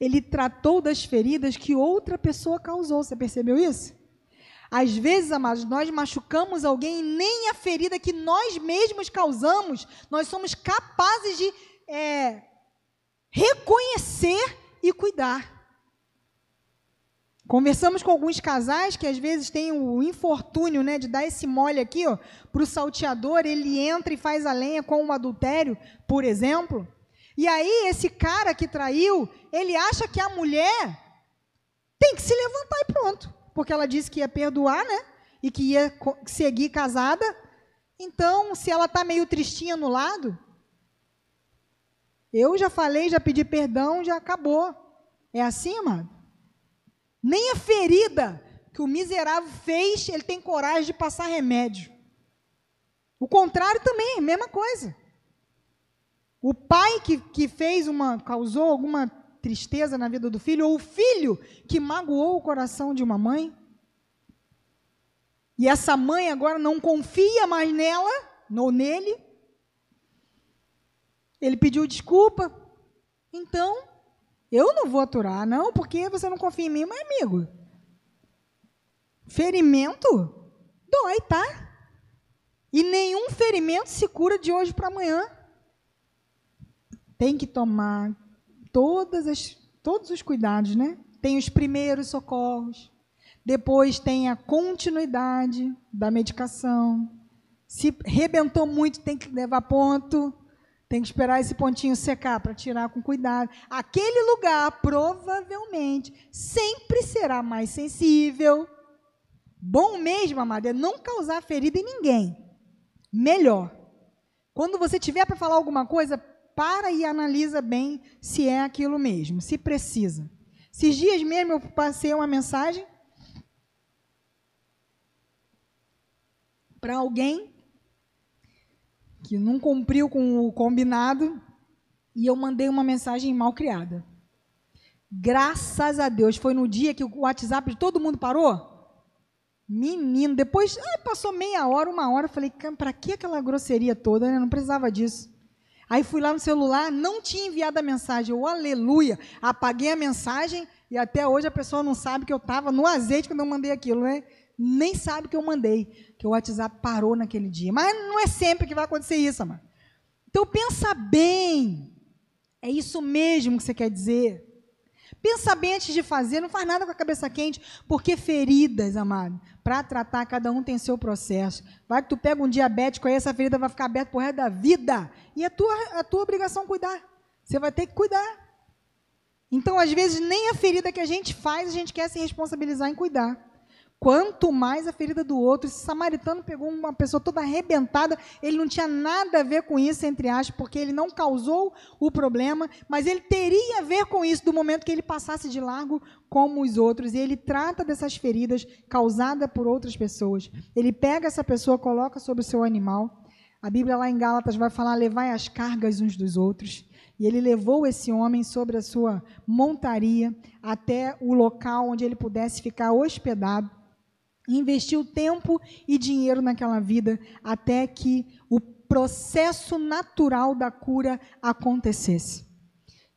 ele tratou das feridas que outra pessoa causou. Você percebeu isso? Às vezes, amados, nós machucamos alguém e nem a ferida que nós mesmos causamos, nós somos capazes de é, reconhecer e cuidar. Conversamos com alguns casais que às vezes têm o infortúnio né, de dar esse mole aqui para o salteador, ele entra e faz a lenha com um adultério, por exemplo. E aí, esse cara que traiu, ele acha que a mulher tem que se levantar e pronto. Porque ela disse que ia perdoar, né? E que ia seguir casada. Então, se ela está meio tristinha no lado, eu já falei, já pedi perdão, já acabou. É assim, amado? Nem a ferida que o miserável fez, ele tem coragem de passar remédio. O contrário também, mesma coisa. O pai que, que fez uma, causou alguma tristeza na vida do filho, ou o filho que magoou o coração de uma mãe. E essa mãe agora não confia mais nela, ou nele. Ele pediu desculpa. Então, eu não vou aturar, não, porque você não confia em mim, mas amigo. Ferimento dói, tá? E nenhum ferimento se cura de hoje para amanhã tem que tomar todas as, todos os cuidados, né? Tem os primeiros socorros, depois tem a continuidade da medicação. Se rebentou muito, tem que levar ponto, tem que esperar esse pontinho secar para tirar com cuidado. Aquele lugar provavelmente sempre será mais sensível. Bom mesmo, amada, é não causar ferida em ninguém. Melhor. Quando você tiver para falar alguma coisa, para e analisa bem se é aquilo mesmo, se precisa. Esses dias mesmo eu passei uma mensagem para alguém que não cumpriu com o combinado e eu mandei uma mensagem mal criada. Graças a Deus, foi no dia que o WhatsApp de todo mundo parou. Menino, depois passou meia hora, uma hora, eu falei, para que aquela grosseria toda? Eu não precisava disso. Aí fui lá no celular, não tinha enviado a mensagem. Eu, aleluia, apaguei a mensagem e até hoje a pessoa não sabe que eu estava no azeite quando eu mandei aquilo, né? Nem sabe que eu mandei, que o WhatsApp parou naquele dia. Mas não é sempre que vai acontecer isso, amado. Então pensa bem. É isso mesmo que você quer dizer. Pensa bem antes de fazer, não faz nada com a cabeça quente, porque feridas, amado, para tratar, cada um tem seu processo. Vai que tu pega um diabético aí, essa ferida vai ficar aberta por resto da vida. E é tua, a tua obrigação cuidar. Você vai ter que cuidar. Então, às vezes, nem a ferida que a gente faz, a gente quer se responsabilizar em cuidar. Quanto mais a ferida do outro. Esse samaritano pegou uma pessoa toda arrebentada, ele não tinha nada a ver com isso, entre aspas, porque ele não causou o problema, mas ele teria a ver com isso do momento que ele passasse de largo como os outros. E ele trata dessas feridas causadas por outras pessoas. Ele pega essa pessoa, coloca sobre o seu animal. A Bíblia lá em Gálatas vai falar: levai as cargas uns dos outros. E ele levou esse homem sobre a sua montaria até o local onde ele pudesse ficar hospedado investiu tempo e dinheiro naquela vida até que o processo natural da cura acontecesse.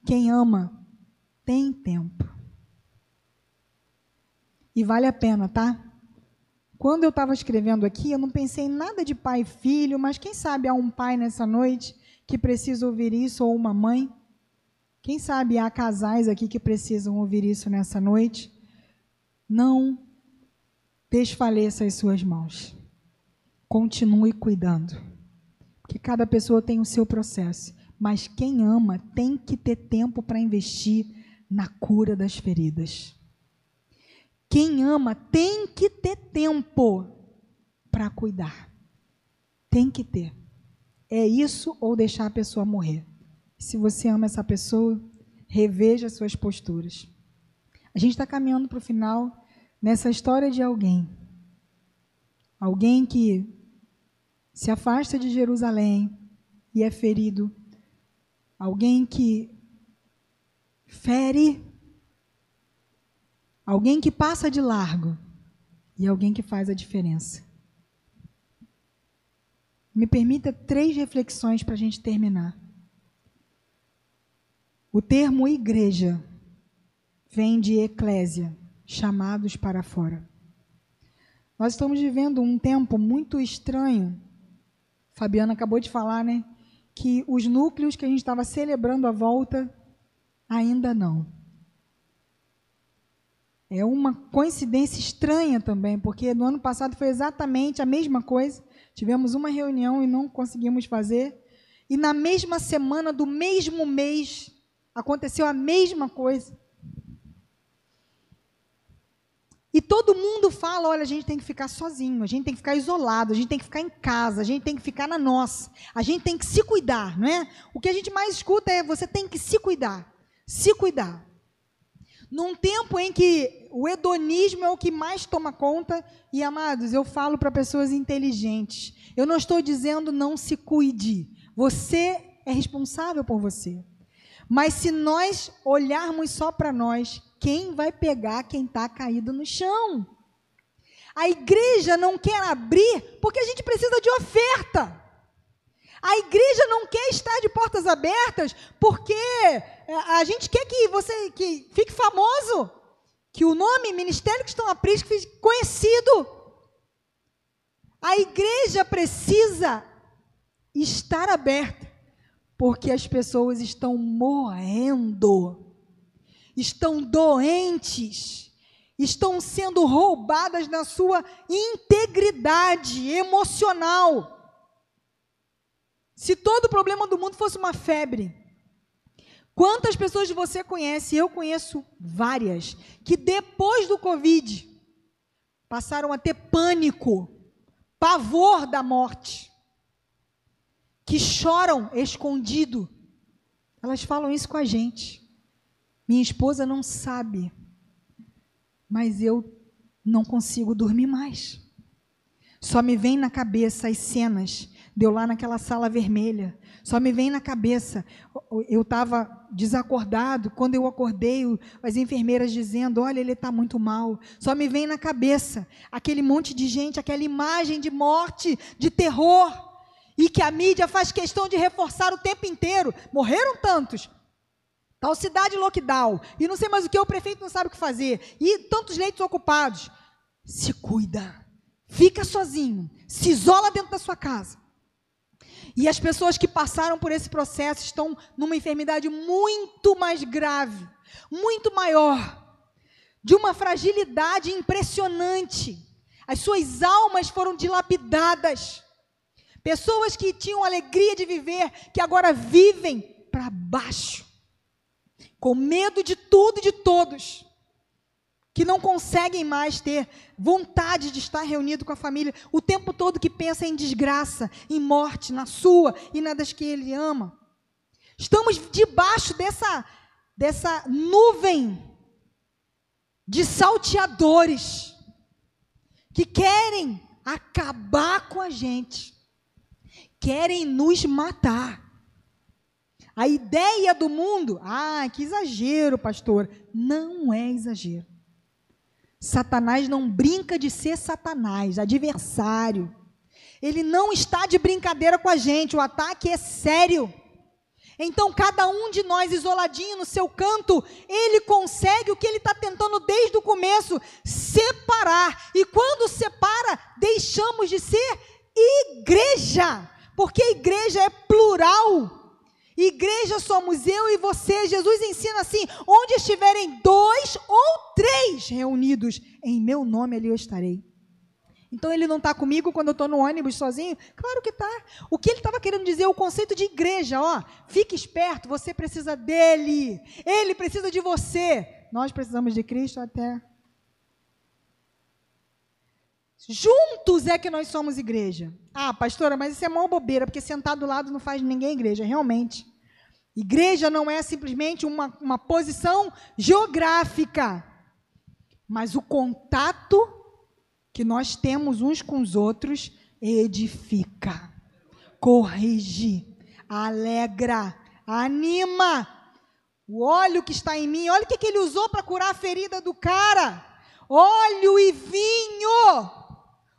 Quem ama tem tempo. E vale a pena, tá? Quando eu estava escrevendo aqui, eu não pensei em nada de pai e filho, mas quem sabe há um pai nessa noite que precisa ouvir isso, ou uma mãe? Quem sabe há casais aqui que precisam ouvir isso nessa noite? Não desfaleça as suas mãos. Continue cuidando. Porque cada pessoa tem o seu processo. Mas quem ama tem que ter tempo para investir na cura das feridas. Quem ama tem que ter tempo para cuidar. Tem que ter. É isso ou deixar a pessoa morrer. Se você ama essa pessoa, reveja suas posturas. A gente está caminhando para o final nessa história de alguém. Alguém que se afasta de Jerusalém e é ferido. Alguém que fere. Alguém que passa de largo. E alguém que faz a diferença. Me permita três reflexões para a gente terminar. O termo igreja vem de eclésia chamados para fora. Nós estamos vivendo um tempo muito estranho. Fabiana acabou de falar, né? Que os núcleos que a gente estava celebrando a volta, ainda não. É uma coincidência estranha também, porque no ano passado foi exatamente a mesma coisa. Tivemos uma reunião e não conseguimos fazer. E na mesma semana do mesmo mês aconteceu a mesma coisa. E todo mundo fala: olha, a gente tem que ficar sozinho, a gente tem que ficar isolado, a gente tem que ficar em casa, a gente tem que ficar na nossa, a gente tem que se cuidar, não é? O que a gente mais escuta é: você tem que se cuidar, se cuidar. Num tempo em que o hedonismo é o que mais toma conta, e amados, eu falo para pessoas inteligentes: eu não estou dizendo não se cuide, você é responsável por você. Mas se nós olharmos só para nós, quem vai pegar quem está caído no chão? A igreja não quer abrir porque a gente precisa de oferta. A igreja não quer estar de portas abertas porque é, a gente quer que você que fique famoso, que o nome Ministério Cristão Aprisco fique conhecido. A igreja precisa estar aberta porque as pessoas estão morrendo estão doentes, estão sendo roubadas na sua integridade emocional. Se todo o problema do mundo fosse uma febre, quantas pessoas você conhece? Eu conheço várias, que depois do Covid passaram a ter pânico, pavor da morte, que choram escondido. Elas falam isso com a gente. Minha esposa não sabe, mas eu não consigo dormir mais. Só me vem na cabeça as cenas deu lá naquela sala vermelha. Só me vem na cabeça, eu estava desacordado, quando eu acordei, as enfermeiras dizendo: Olha, ele está muito mal. Só me vem na cabeça aquele monte de gente, aquela imagem de morte, de terror, e que a mídia faz questão de reforçar o tempo inteiro. Morreram tantos, Tal cidade lockdown. E não sei mais o que, o prefeito não sabe o que fazer. E tantos leitos ocupados. Se cuida. Fica sozinho. Se isola dentro da sua casa. E as pessoas que passaram por esse processo estão numa enfermidade muito mais grave, muito maior, de uma fragilidade impressionante. As suas almas foram dilapidadas. Pessoas que tinham alegria de viver, que agora vivem para baixo com medo de tudo e de todos, que não conseguem mais ter vontade de estar reunido com a família, o tempo todo que pensa em desgraça, em morte, na sua e na das que ele ama. Estamos debaixo dessa, dessa nuvem de salteadores que querem acabar com a gente, querem nos matar. A ideia do mundo, ah, que exagero, pastor. Não é exagero. Satanás não brinca de ser Satanás, adversário. Ele não está de brincadeira com a gente, o ataque é sério. Então, cada um de nós, isoladinho no seu canto, ele consegue o que ele está tentando desde o começo: separar. E quando separa, deixamos de ser igreja, porque igreja é plural. Igreja somos eu e você. Jesus ensina assim: onde estiverem dois ou três reunidos, em meu nome ali eu estarei. Então ele não está comigo quando eu estou no ônibus sozinho? Claro que está. O que ele estava querendo dizer, o conceito de igreja, ó, fique esperto, você precisa dele, ele precisa de você. Nós precisamos de Cristo até. Juntos é que nós somos igreja. Ah, pastora, mas isso é mó bobeira, porque sentar do lado não faz ninguém igreja, realmente. Igreja não é simplesmente uma, uma posição geográfica, mas o contato que nós temos uns com os outros edifica, corrige, alegra, anima. O óleo que está em mim, olha o que, que ele usou para curar a ferida do cara: óleo e vinho.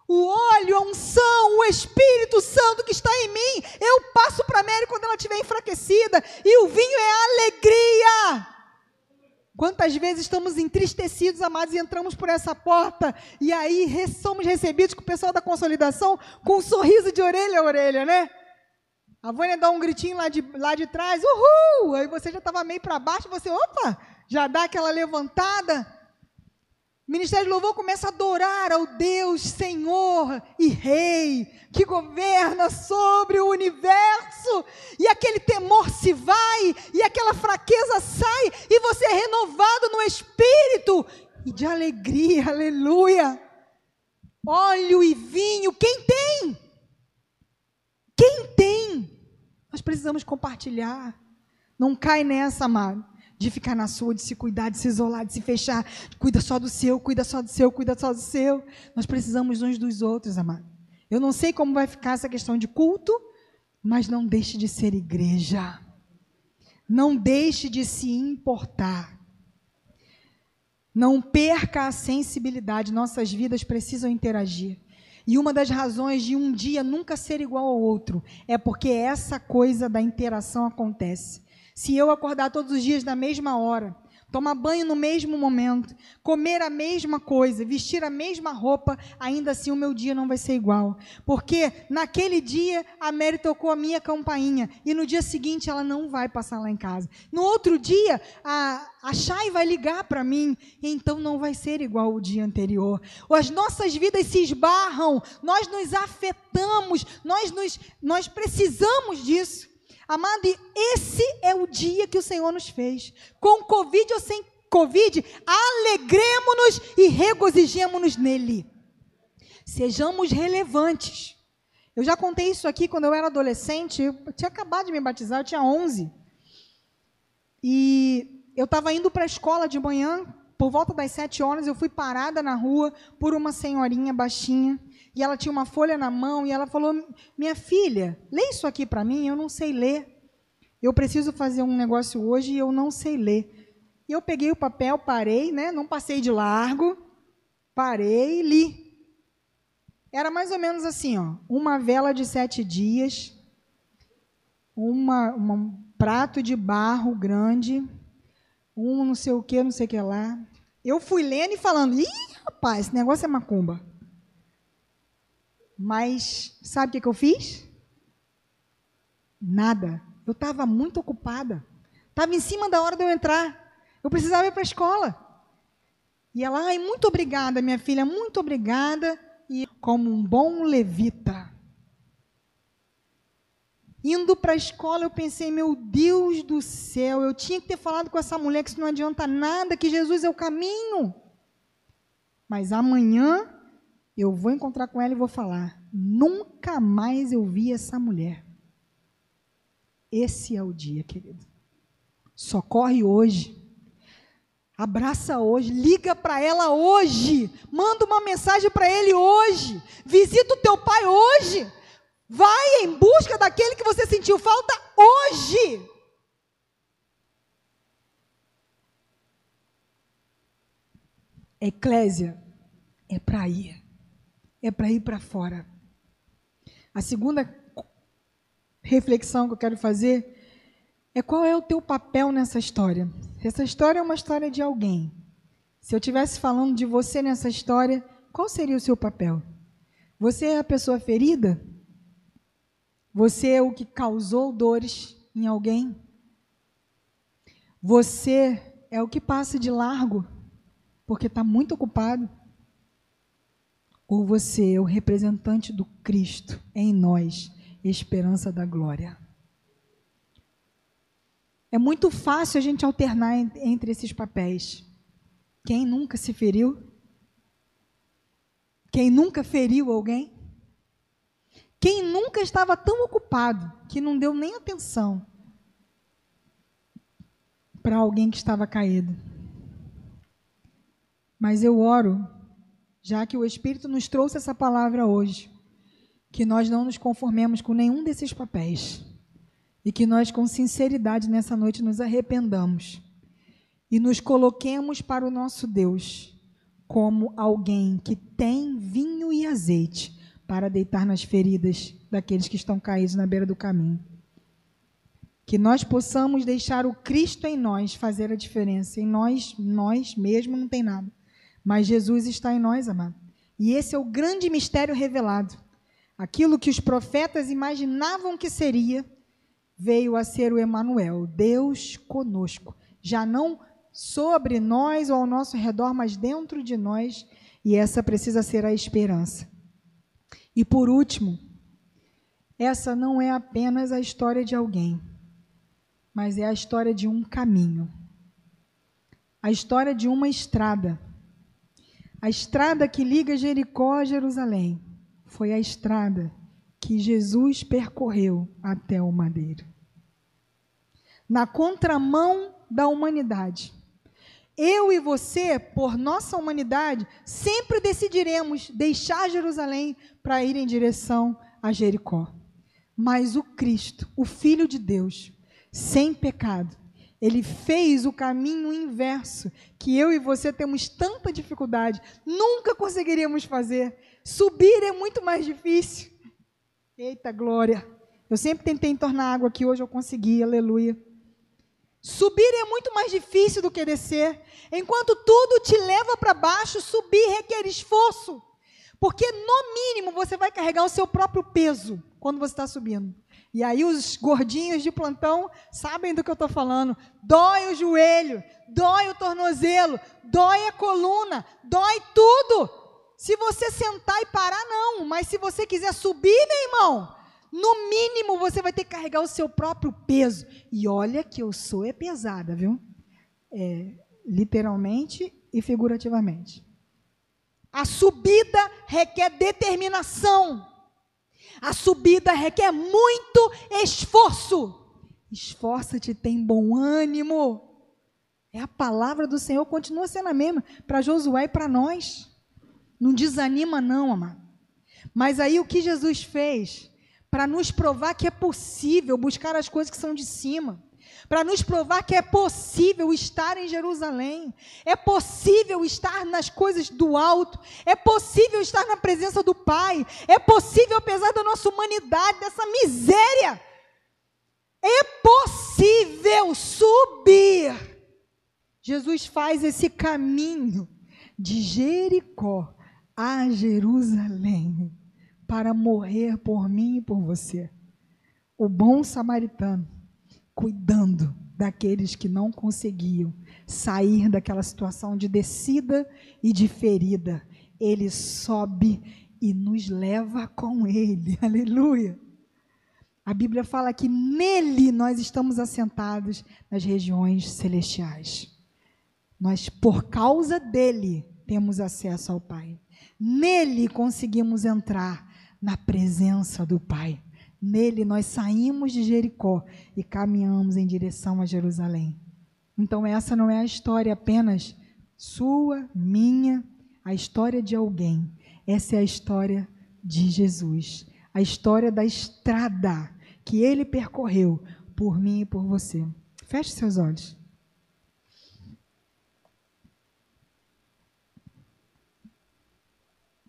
O óleo, a unção, o Espírito Santo que está em mim, eu passo para a Mary quando ela estiver enfraquecida, e o vinho é alegria. Quantas vezes estamos entristecidos, amados, e entramos por essa porta e aí somos recebidos com o pessoal da consolidação com um sorriso de orelha a orelha, né? A Vânia dá um gritinho lá de, lá de trás, uhul! Aí você já estava meio para baixo, você, opa, já dá aquela levantada. O Ministério de Louvor começa a adorar ao Deus, Senhor e Rei, que governa sobre o universo, e aquele temor se vai, e aquela fraqueza sai, e você é renovado no espírito e de alegria, aleluia. Óleo e vinho, quem tem? Quem tem? Nós precisamos compartilhar. Não cai nessa, amado de ficar na sua, de se cuidar, de se isolar, de se fechar. Cuida só do seu, cuida só do seu, cuida só do seu. Nós precisamos uns dos outros, amado. Eu não sei como vai ficar essa questão de culto, mas não deixe de ser igreja. Não deixe de se importar. Não perca a sensibilidade. Nossas vidas precisam interagir. E uma das razões de um dia nunca ser igual ao outro é porque essa coisa da interação acontece. Se eu acordar todos os dias na mesma hora, tomar banho no mesmo momento, comer a mesma coisa, vestir a mesma roupa, ainda assim o meu dia não vai ser igual. Porque naquele dia a Mary tocou a minha campainha e no dia seguinte ela não vai passar lá em casa. No outro dia a, a Chay vai ligar para mim, então não vai ser igual o dia anterior. As nossas vidas se esbarram, nós nos afetamos, nós, nos, nós precisamos disso. Amado, esse é o dia que o Senhor nos fez. Com Covid ou sem Covid, alegremos-nos e regozijemos-nos nele. Sejamos relevantes. Eu já contei isso aqui quando eu era adolescente. Eu tinha acabado de me batizar, eu tinha 11. E eu estava indo para a escola de manhã, por volta das sete horas, eu fui parada na rua por uma senhorinha baixinha e ela tinha uma folha na mão e ela falou: Minha filha, lê isso aqui para mim, eu não sei ler. Eu preciso fazer um negócio hoje e eu não sei ler. E eu peguei o papel, parei, né? não passei de largo, parei e li. Era mais ou menos assim: ó, uma vela de sete dias, uma, uma, um prato de barro grande, um não sei o que, não sei o que lá. Eu fui lendo e falando: ih, rapaz, esse negócio é macumba. Mas sabe o que, eu fiz? Nada. Eu estava muito ocupada. Estava em cima da hora de eu entrar. Eu precisava ir para a escola. E ela, ai, muito obrigada, minha filha, muito obrigada. E como um bom levita. Indo para a escola, eu pensei, meu Deus do céu, eu tinha que ter falado com essa mulher que isso não adianta nada, que Jesus é o caminho. Mas amanhã eu vou encontrar com ela e vou falar: nunca mais eu vi essa mulher. Esse é o dia, querido. Socorre hoje. Abraça hoje, liga para ela hoje, manda uma mensagem para ele hoje, visita o teu pai hoje, vai em busca daquele que você sentiu falta hoje. Eclésia é para ir é para ir para fora. A segunda reflexão que eu quero fazer é qual é o teu papel nessa história. Essa história é uma história de alguém. Se eu estivesse falando de você nessa história, qual seria o seu papel? Você é a pessoa ferida? Você é o que causou dores em alguém? Você é o que passa de largo porque está muito ocupado? Ou você é o representante do Cristo em nós, esperança da glória? É muito fácil a gente alternar entre esses papéis. Quem nunca se feriu? Quem nunca feriu alguém? Quem nunca estava tão ocupado que não deu nem atenção para alguém que estava caído? Mas eu oro já que o Espírito nos trouxe essa palavra hoje, que nós não nos conformemos com nenhum desses papéis e que nós, com sinceridade, nessa noite nos arrependamos e nos coloquemos para o nosso Deus como alguém que tem vinho e azeite para deitar nas feridas daqueles que estão caídos na beira do caminho. Que nós possamos deixar o Cristo em nós fazer a diferença. Em nós, nós mesmo não tem nada. Mas Jesus está em nós, amado. E esse é o grande mistério revelado. Aquilo que os profetas imaginavam que seria, veio a ser o Emanuel, Deus conosco. Já não sobre nós ou ao nosso redor, mas dentro de nós, e essa precisa ser a esperança. E por último, essa não é apenas a história de alguém, mas é a história de um caminho. A história de uma estrada. A estrada que liga Jericó a Jerusalém foi a estrada que Jesus percorreu até o madeiro. Na contramão da humanidade. Eu e você, por nossa humanidade, sempre decidiremos deixar Jerusalém para ir em direção a Jericó. Mas o Cristo, o Filho de Deus, sem pecado, ele fez o caminho inverso, que eu e você temos tanta dificuldade, nunca conseguiríamos fazer. Subir é muito mais difícil. Eita glória! Eu sempre tentei entornar água aqui, hoje eu consegui, aleluia. Subir é muito mais difícil do que descer. Enquanto tudo te leva para baixo, subir requer esforço. Porque, no mínimo, você vai carregar o seu próprio peso quando você está subindo. E aí, os gordinhos de plantão sabem do que eu estou falando. Dói o joelho, dói o tornozelo, dói a coluna, dói tudo. Se você sentar e parar, não. Mas se você quiser subir, meu irmão, no mínimo você vai ter que carregar o seu próprio peso. E olha que eu sou é pesada, viu? É, literalmente e figurativamente. A subida requer determinação. A subida requer muito esforço. Esforça-te, tem bom ânimo. É a palavra do Senhor, continua sendo a mesma para Josué e para nós. Não desanima, não, amado. Mas aí o que Jesus fez? Para nos provar que é possível buscar as coisas que são de cima. Para nos provar que é possível estar em Jerusalém. É possível estar nas coisas do alto. É possível estar na presença do Pai. É possível, apesar da nossa humanidade, dessa miséria. É possível subir. Jesus faz esse caminho de Jericó a Jerusalém para morrer por mim e por você. O bom samaritano, cuidando daqueles que não conseguiam sair daquela situação de descida e de ferida. Ele sobe e nos leva com ele. [LAUGHS] Aleluia. A Bíblia fala que nele nós estamos assentados nas regiões celestiais. Nós, por causa dele, temos acesso ao Pai. Nele conseguimos entrar na presença do Pai. Nele nós saímos de Jericó e caminhamos em direção a Jerusalém. Então, essa não é a história apenas sua, minha, a história de alguém. Essa é a história de Jesus. A história da estrada que ele percorreu por mim e por você. Feche seus olhos.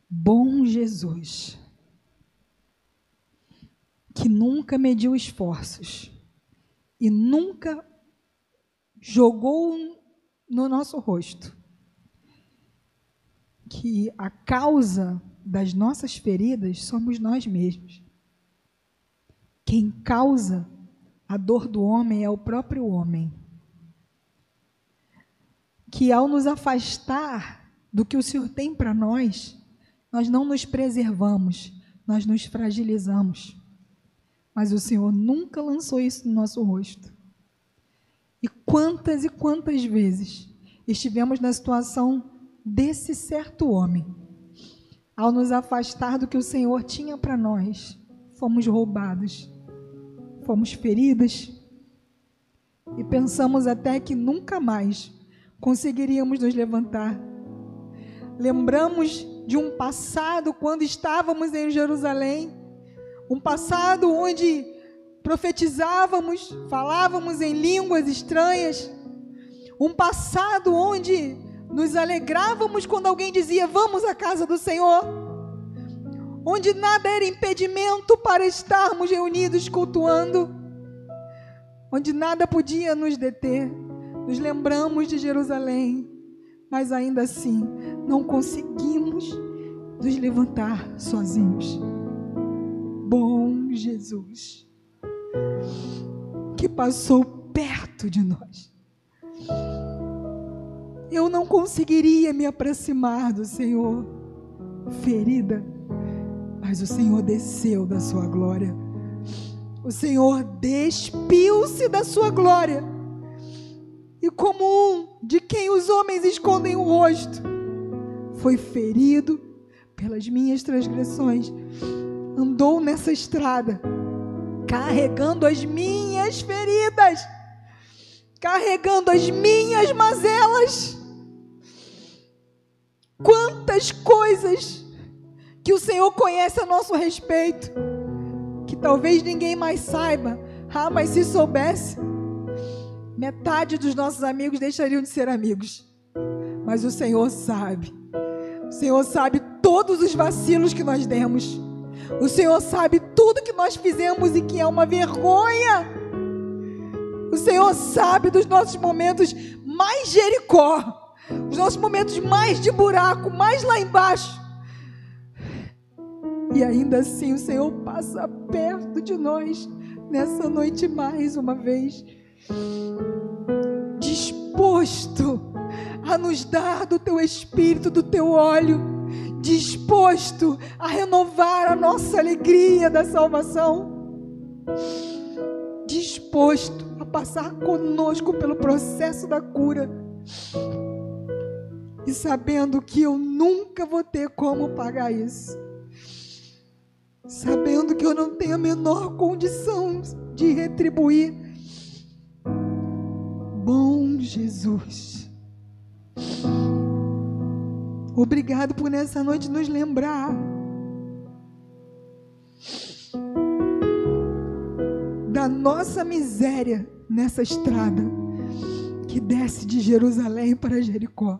bom Jesus, que nunca mediu esforços e nunca jogou no nosso rosto que a causa das nossas feridas somos nós mesmos. Quem causa a dor do homem é o próprio homem. Que ao nos afastar do que o Senhor tem para nós, nós não nos preservamos, nós nos fragilizamos. Mas o Senhor nunca lançou isso no nosso rosto. E quantas e quantas vezes estivemos na situação desse certo homem, ao nos afastar do que o Senhor tinha para nós, fomos roubados, fomos feridas e pensamos até que nunca mais conseguiríamos nos levantar. Lembramos de um passado quando estávamos em Jerusalém, um passado onde profetizávamos, falávamos em línguas estranhas, um passado onde nos alegrávamos quando alguém dizia: Vamos à casa do Senhor, onde nada era impedimento para estarmos reunidos cultuando. onde nada podia nos deter. Nos lembramos de Jerusalém, mas ainda assim não conseguimos nos levantar sozinhos. Bom Jesus, que passou perto de nós. Eu não conseguiria me aproximar do Senhor, ferida, mas o Senhor desceu da sua glória. O Senhor despiu-se da sua glória. E como um de quem os homens escondem o rosto, foi ferido pelas minhas transgressões, andou nessa estrada, carregando as minhas feridas, carregando as minhas mazelas. Quantas coisas que o Senhor conhece a nosso respeito, que talvez ninguém mais saiba. Ah, mas se soubesse, metade dos nossos amigos deixariam de ser amigos. Mas o Senhor sabe. O Senhor sabe todos os vacilos que nós demos. O Senhor sabe tudo que nós fizemos e que é uma vergonha. O Senhor sabe dos nossos momentos mais Jericó os nossos momentos mais de buraco, mais lá embaixo. E ainda assim o Senhor passa perto de nós nessa noite mais uma vez, disposto a nos dar do teu espírito, do teu óleo, disposto a renovar a nossa alegria da salvação, disposto a passar conosco pelo processo da cura. E sabendo que eu nunca vou ter como pagar isso, sabendo que eu não tenho a menor condição de retribuir. Bom Jesus, obrigado por nessa noite nos lembrar. Da nossa miséria nessa estrada que desce de Jerusalém para Jericó.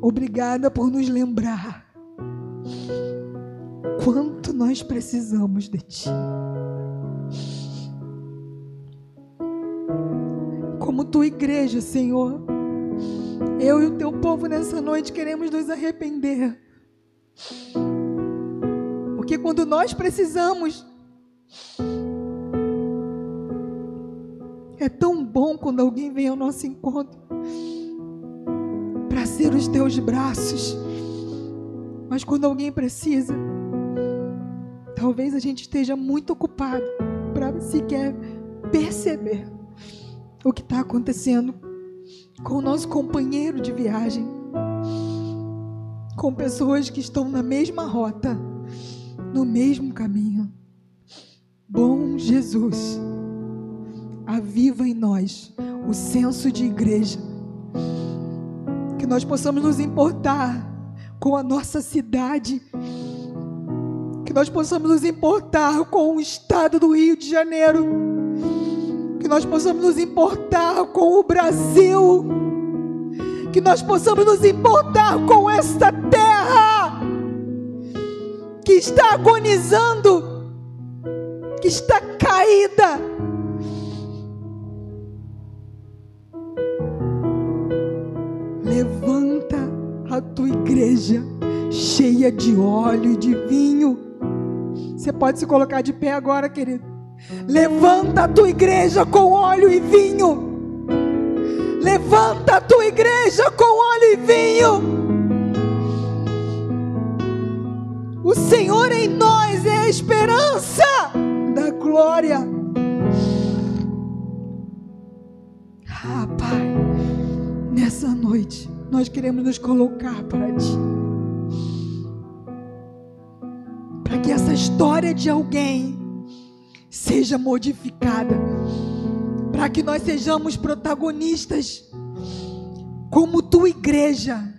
Obrigada por nos lembrar quanto nós precisamos de Ti. Como tua igreja, Senhor, eu e o teu povo nessa noite queremos nos arrepender. Porque quando nós precisamos, é tão bom quando alguém vem ao nosso encontro ser os teus braços. Mas quando alguém precisa, talvez a gente esteja muito ocupado para sequer perceber o que está acontecendo com o nosso companheiro de viagem, com pessoas que estão na mesma rota, no mesmo caminho. Bom Jesus, aviva em nós o senso de igreja que nós possamos nos importar com a nossa cidade, que nós possamos nos importar com o estado do Rio de Janeiro, que nós possamos nos importar com o Brasil, que nós possamos nos importar com esta terra que está agonizando, que está caída Levanta a tua igreja cheia de óleo e de vinho. Você pode se colocar de pé agora, querido. Levanta a tua igreja com óleo e vinho. Levanta a tua igreja com óleo e vinho. O Senhor em nós é a esperança da glória. Ah, Pai nessa noite, nós queremos nos colocar para Ti. Para que essa história de alguém seja modificada. Para que nós sejamos protagonistas, como Tua igreja.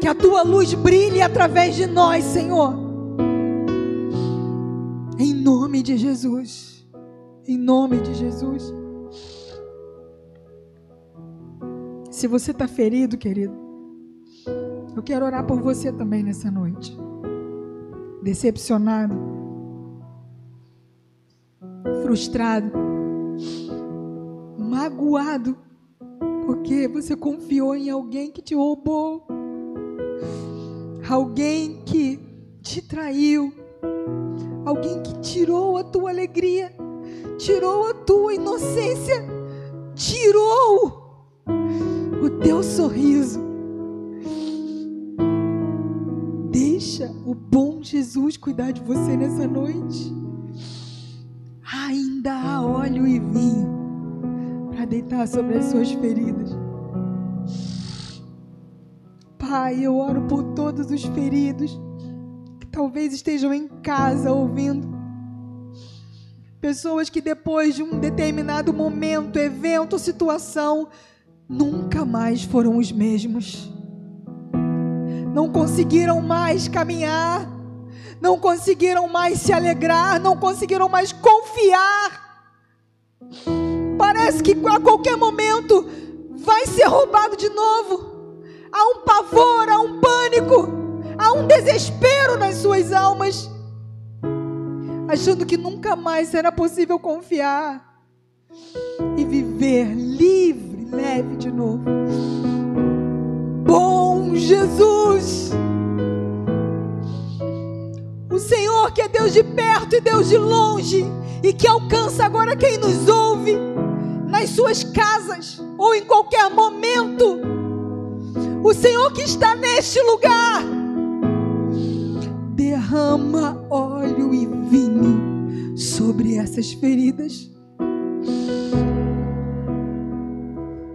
Que a Tua luz brilhe através de nós, Senhor. Em nome de Jesus. Em nome de Jesus. Se você está ferido, querido, eu quero orar por você também nessa noite. Decepcionado, frustrado, magoado, porque você confiou em alguém que te roubou, alguém que te traiu, alguém que tirou a tua alegria, tirou a tua inocência, tirou o teu sorriso. Deixa o bom Jesus cuidar de você nessa noite. Há óleo e vinho para deitar sobre as suas feridas. Pai, eu oro por todos os feridos que talvez estejam em casa ouvindo. Pessoas que depois de um determinado momento, evento, situação, nunca mais foram os mesmos. Não conseguiram mais caminhar, não conseguiram mais se alegrar, não conseguiram mais confiar. Parece que a qualquer momento vai ser roubado de novo. Há um pavor, há um pânico, há um desespero nas suas almas, achando que nunca mais será possível confiar e viver livre, leve de novo. Bom Jesus, o Senhor que é Deus de perto e Deus de longe, e que alcança agora quem nos ouve, nas suas casas ou em qualquer momento o Senhor que está neste lugar, derrama óleo e vinho sobre essas feridas.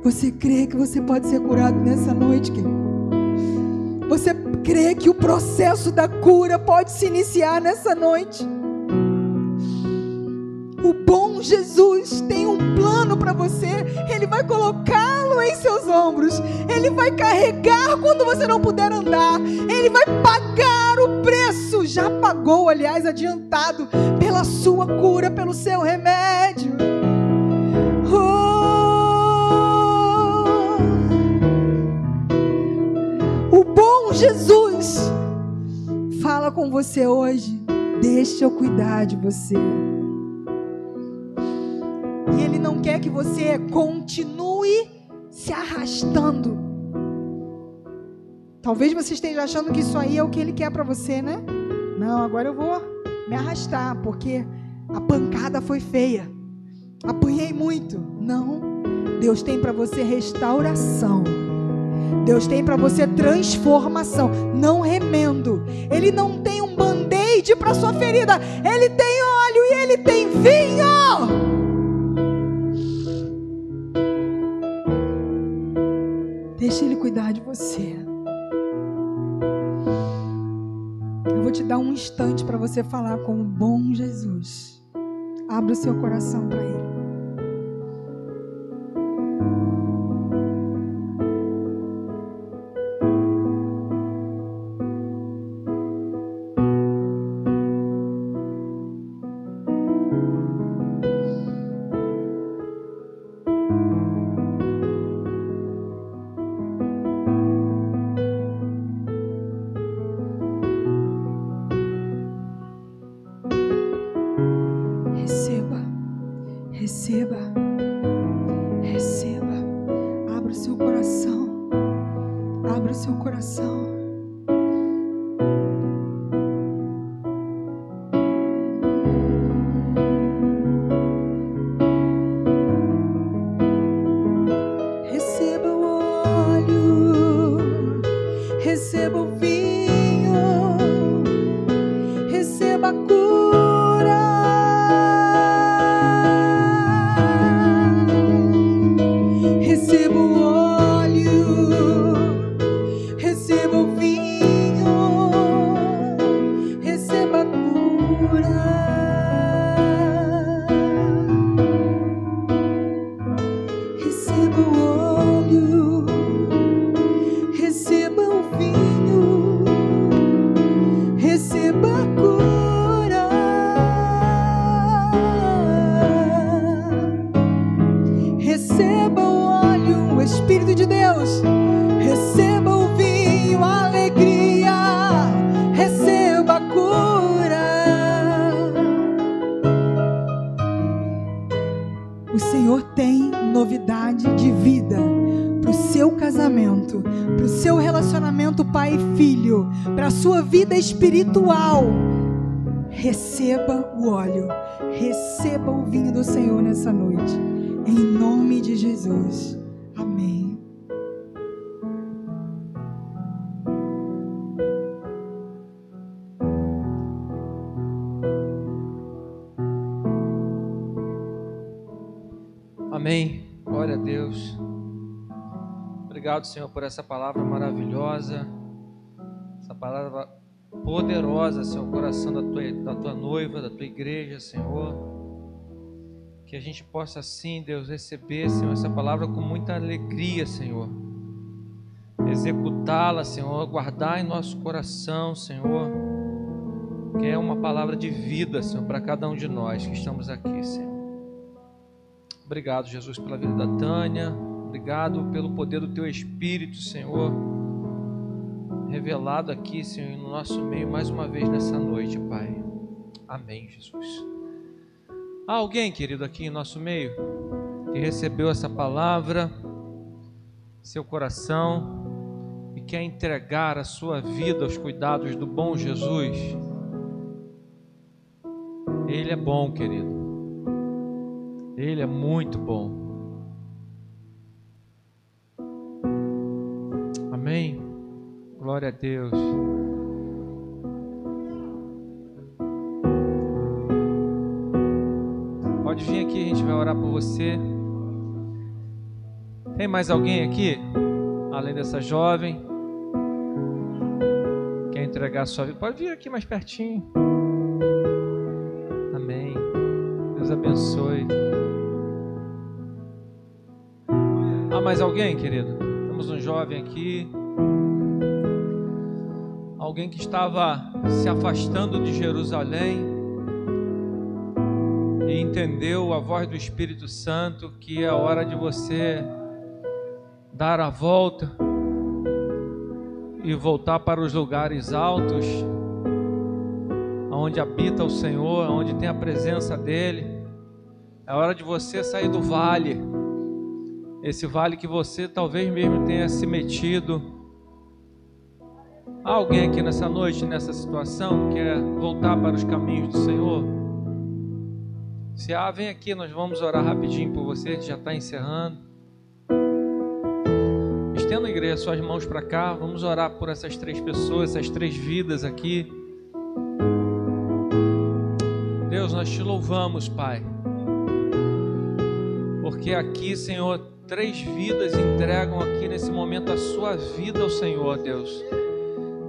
Você crê que você pode ser curado nessa noite, querido? Você crê que o processo da cura pode se iniciar nessa noite? O bom Jesus tem um plano para você. Ele vai colocá-lo em seus ombros. Ele vai carregar quando você não puder andar. Ele vai pagar o preço. Já pagou, aliás, adiantado pela sua cura, pelo seu remédio. Jesus fala com você hoje. Deixa eu cuidar de você. E Ele não quer que você continue se arrastando. Talvez você esteja achando que isso aí é o que Ele quer para você, né? Não, agora eu vou me arrastar, porque a pancada foi feia. Apanhei muito. Não. Deus tem para você restauração. Deus tem para você transformação, não remendo. Ele não tem um band-aid para sua ferida. Ele tem óleo e ele tem vinho. Deixa Ele cuidar de você. Eu vou te dar um instante para você falar com o bom Jesus. Abra o seu coração para Ele. Obrigado, Senhor, por essa palavra maravilhosa, essa palavra poderosa, Senhor, coração da tua, da tua noiva, da tua igreja, Senhor. Que a gente possa, assim, Deus, receber, Senhor, essa palavra com muita alegria, Senhor. Executá-la, Senhor, guardar em nosso coração, Senhor. Que é uma palavra de vida, Senhor, para cada um de nós que estamos aqui, Senhor. Obrigado, Jesus, pela vida da Tânia. Obrigado pelo poder do Teu Espírito, Senhor, revelado aqui, Senhor, no nosso meio mais uma vez nessa noite, Pai. Amém, Jesus. Há alguém, querido, aqui em nosso meio que recebeu essa palavra, seu coração e quer entregar a sua vida aos cuidados do bom Jesus? Ele é bom, querido. Ele é muito bom. Amém. Glória a Deus. Pode vir aqui, a gente vai orar por você. Tem mais alguém aqui? Além dessa jovem? Quer entregar a sua vida? Pode vir aqui mais pertinho. Amém. Deus abençoe. mais alguém, querido? Temos um jovem aqui. Alguém que estava se afastando de Jerusalém e entendeu a voz do Espírito Santo que é hora de você dar a volta e voltar para os lugares altos, onde habita o Senhor, onde tem a presença dEle. É hora de você sair do vale esse vale que você talvez mesmo tenha se metido. Há alguém aqui nessa noite, nessa situação, que quer voltar para os caminhos do Senhor? Se há, vem aqui, nós vamos orar rapidinho por você, já está encerrando. Estenda a igreja suas mãos para cá, vamos orar por essas três pessoas, essas três vidas aqui. Deus, nós te louvamos, Pai, porque aqui, Senhor, Três vidas entregam aqui nesse momento a sua vida ao Senhor, Deus.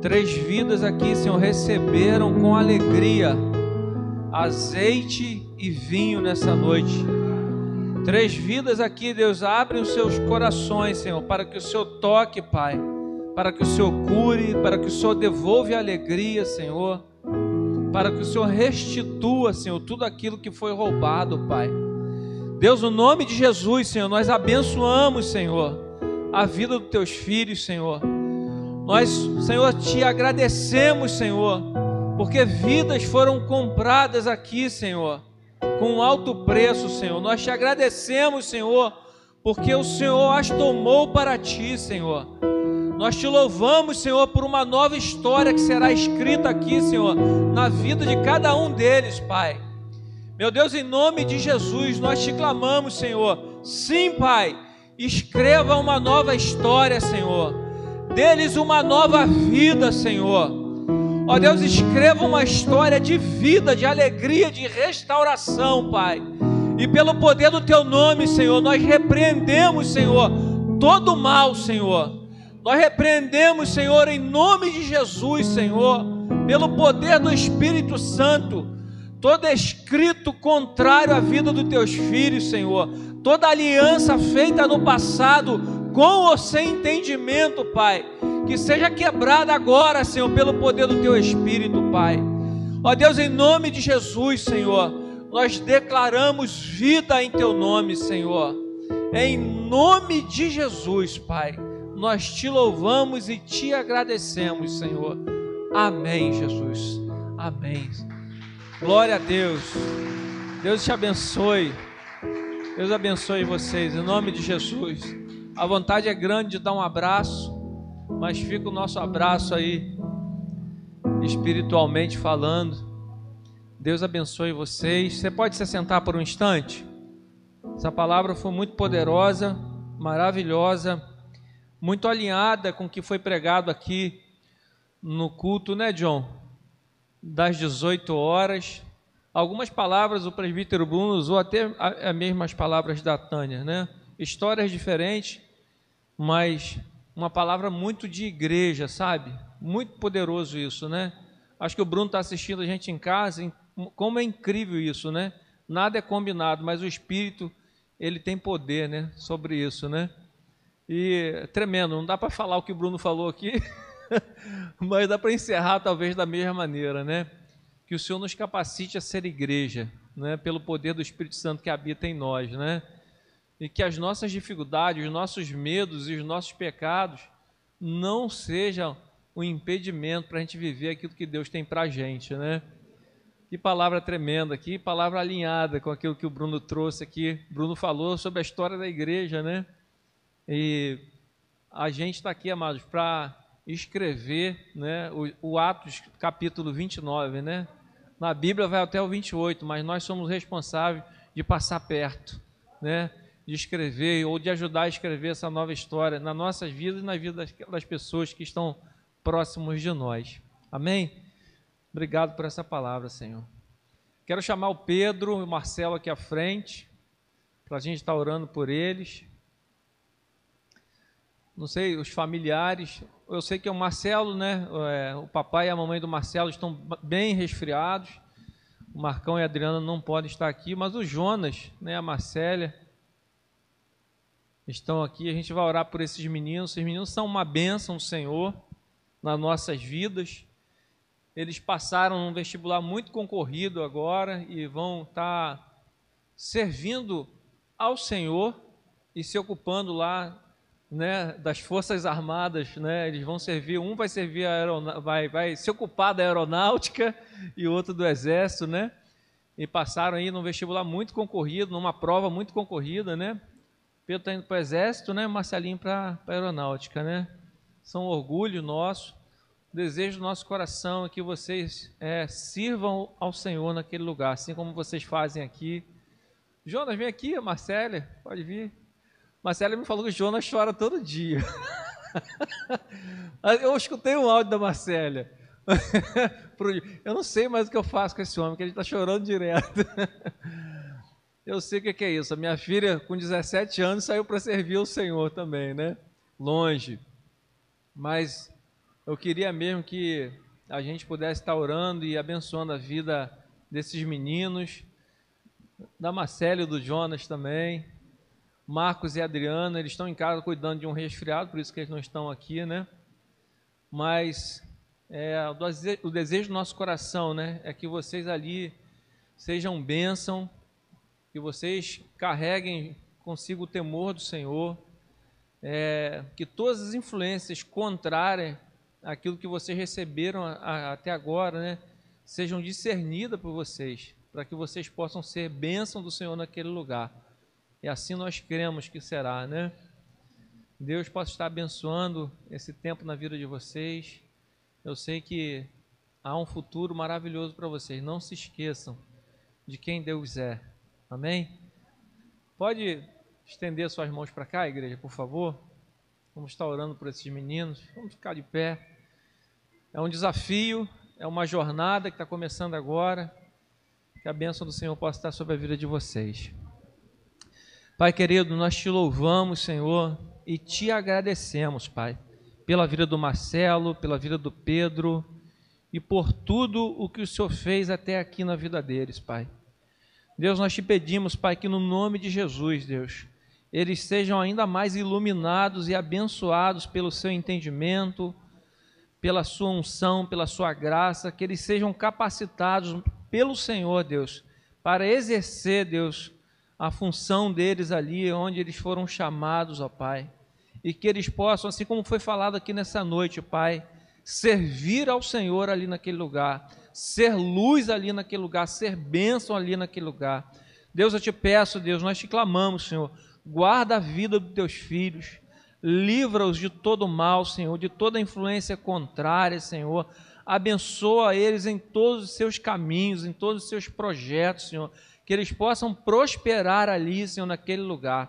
Três vidas aqui, Senhor, receberam com alegria azeite e vinho nessa noite. Três vidas aqui, Deus, abrem os seus corações, Senhor, para que o Senhor toque, Pai, para que o Senhor cure, para que o Senhor devolva a alegria, Senhor, para que o Senhor restitua, Senhor, tudo aquilo que foi roubado, Pai. Deus, no nome de Jesus, Senhor, nós abençoamos, Senhor, a vida dos teus filhos, Senhor. Nós, Senhor, te agradecemos, Senhor, porque vidas foram compradas aqui, Senhor, com alto preço, Senhor. Nós te agradecemos, Senhor, porque o Senhor as tomou para ti, Senhor. Nós te louvamos, Senhor, por uma nova história que será escrita aqui, Senhor, na vida de cada um deles, Pai. Meu Deus, em nome de Jesus, nós te clamamos, Senhor. Sim, Pai, escreva uma nova história, Senhor. Deles uma nova vida, Senhor. Ó Deus, escreva uma história de vida, de alegria, de restauração, Pai. E pelo poder do teu nome, Senhor, nós repreendemos, Senhor, todo o mal, Senhor. Nós repreendemos, Senhor, em nome de Jesus, Senhor, pelo poder do Espírito Santo todo escrito contrário à vida dos teus filhos, Senhor, toda aliança feita no passado, com ou sem entendimento, Pai, que seja quebrada agora, Senhor, pelo poder do teu Espírito, Pai. Ó Deus, em nome de Jesus, Senhor, nós declaramos vida em teu nome, Senhor. Em nome de Jesus, Pai, nós te louvamos e te agradecemos, Senhor. Amém, Jesus. Amém. Glória a Deus. Deus te abençoe. Deus abençoe vocês, em nome de Jesus. A vontade é grande de dar um abraço, mas fica o nosso abraço aí, espiritualmente falando. Deus abençoe vocês. Você pode se sentar por um instante? Essa palavra foi muito poderosa, maravilhosa, muito alinhada com o que foi pregado aqui no culto, né, John? Das 18 horas. Algumas palavras o presbítero Bruno usou até as mesmas palavras da Tânia, né? Histórias diferentes, mas uma palavra muito de igreja, sabe? Muito poderoso isso, né? Acho que o Bruno está assistindo a gente em casa, como é incrível isso, né? Nada é combinado, mas o Espírito ele tem poder, né? Sobre isso, né? E tremendo, não dá para falar o que o Bruno falou aqui, [LAUGHS] [LAUGHS] mas dá para encerrar talvez da mesma maneira, né? que o Senhor nos capacite a ser igreja, né, pelo poder do Espírito Santo que habita em nós, né? E que as nossas dificuldades, os nossos medos e os nossos pecados não sejam um impedimento para a gente viver aquilo que Deus tem para a gente, né? Que palavra tremenda, que palavra alinhada com aquilo que o Bruno trouxe aqui. Bruno falou sobre a história da igreja, né? E a gente está aqui, amados, para escrever né, o, o Atos capítulo 29, né? Na Bíblia vai até o 28, mas nós somos responsáveis de passar perto, né? De escrever ou de ajudar a escrever essa nova história nas nossas vidas e na vida das, das pessoas que estão próximos de nós. Amém? Obrigado por essa palavra, Senhor. Quero chamar o Pedro e o Marcelo aqui à frente, para a gente estar orando por eles. Não sei, os familiares, eu sei que o Marcelo, né? É, o papai e a mamãe do Marcelo estão bem resfriados. O Marcão e a Adriana não podem estar aqui, mas o Jonas, né? A Marcélia estão aqui. A gente vai orar por esses meninos. Esses meninos são uma bênção do Senhor nas nossas vidas. Eles passaram num vestibular muito concorrido agora e vão estar servindo ao Senhor e se ocupando lá né, das Forças Armadas, né, eles vão servir, um vai servir vai, vai se ocupar da aeronáutica [LAUGHS] e o outro do exército, né? E passaram aí num vestibular muito concorrido, numa prova muito concorrida, né? Pedro está indo para o exército, né? Marcelinho para a aeronáutica, né? São orgulho nosso. Desejo do nosso coração é que vocês é, sirvam ao Senhor naquele lugar, assim como vocês fazem aqui. Jonas, vem aqui, Marcélia, pode vir. Marcela me falou que o Jonas chora todo dia. [LAUGHS] Eu escutei um áudio da Marcela. [LAUGHS] Eu não sei mais o que eu faço com esse homem, que ele está chorando direto. [LAUGHS] Eu sei o que é isso. A minha filha, com 17 anos, saiu para servir o Senhor também, né? Longe. Mas eu queria mesmo que a gente pudesse estar orando e abençoando a vida desses meninos, da Marcela e do Jonas também. Marcos e Adriana, eles estão em casa cuidando de um resfriado, por isso que eles não estão aqui, né? Mas é, o desejo do nosso coração, né, é que vocês ali sejam bênção, que vocês carreguem consigo o temor do Senhor, é, que todas as influências contrárias àquilo que vocês receberam a, a, até agora, né, sejam discernidas por vocês, para que vocês possam ser bênção do Senhor naquele lugar. E assim nós cremos que será, né? Deus possa estar abençoando esse tempo na vida de vocês. Eu sei que há um futuro maravilhoso para vocês. Não se esqueçam de quem Deus é. Amém? Pode estender suas mãos para cá, igreja, por favor? Vamos estar orando por esses meninos. Vamos ficar de pé. É um desafio, é uma jornada que está começando agora. Que a bênção do Senhor possa estar sobre a vida de vocês. Pai querido, nós te louvamos, Senhor, e te agradecemos, Pai, pela vida do Marcelo, pela vida do Pedro e por tudo o que o Senhor fez até aqui na vida deles, Pai. Deus, nós te pedimos, Pai, que no nome de Jesus, Deus, eles sejam ainda mais iluminados e abençoados pelo seu entendimento, pela sua unção, pela sua graça, que eles sejam capacitados pelo Senhor, Deus, para exercer, Deus, a função deles ali, onde eles foram chamados, ó Pai. E que eles possam, assim como foi falado aqui nessa noite, Pai, servir ao Senhor ali naquele lugar, ser luz ali naquele lugar, ser bênção ali naquele lugar. Deus, eu te peço, Deus, nós te clamamos, Senhor, guarda a vida dos teus filhos, livra-os de todo mal, Senhor, de toda influência contrária, Senhor. Abençoa eles em todos os seus caminhos, em todos os seus projetos, Senhor, que eles possam prosperar ali, Senhor, naquele lugar.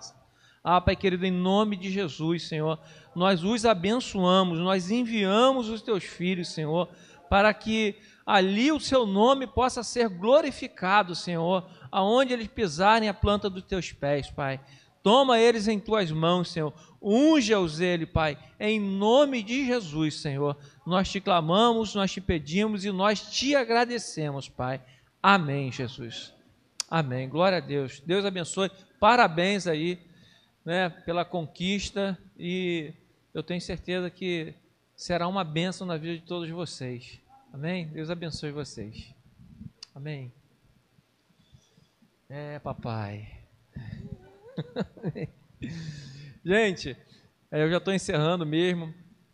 Ah, Pai querido, em nome de Jesus, Senhor, nós os abençoamos, nós enviamos os teus filhos, Senhor, para que ali o seu nome possa ser glorificado, Senhor, aonde eles pisarem a planta dos teus pés, Pai. Toma eles em tuas mãos, Senhor. Unja-os ele, Pai, em nome de Jesus, Senhor. Nós te clamamos, nós te pedimos e nós te agradecemos, Pai. Amém, Jesus. Amém. Glória a Deus. Deus abençoe. Parabéns aí, né, pela conquista e eu tenho certeza que será uma bênção na vida de todos vocês. Amém? Deus abençoe vocês. Amém. É, papai. [LAUGHS] Gente, é, eu já estou encerrando mesmo.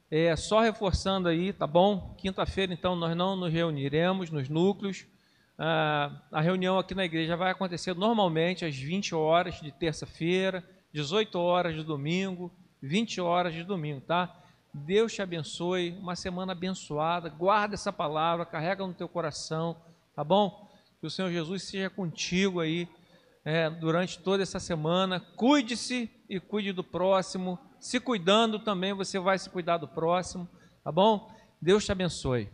É só reforçando aí, tá bom? Quinta-feira, então, nós não nos reuniremos nos núcleos. Ah, a reunião aqui na igreja vai acontecer normalmente às 20 horas de terça-feira, 18 horas de domingo, 20 horas de domingo, tá? Deus te abençoe, uma semana abençoada. Guarda essa palavra, carrega no teu coração, tá bom? Que o Senhor Jesus seja contigo aí é, durante toda essa semana. Cuide-se e cuide do próximo. Se cuidando também, você vai se cuidar do próximo, tá bom? Deus te abençoe.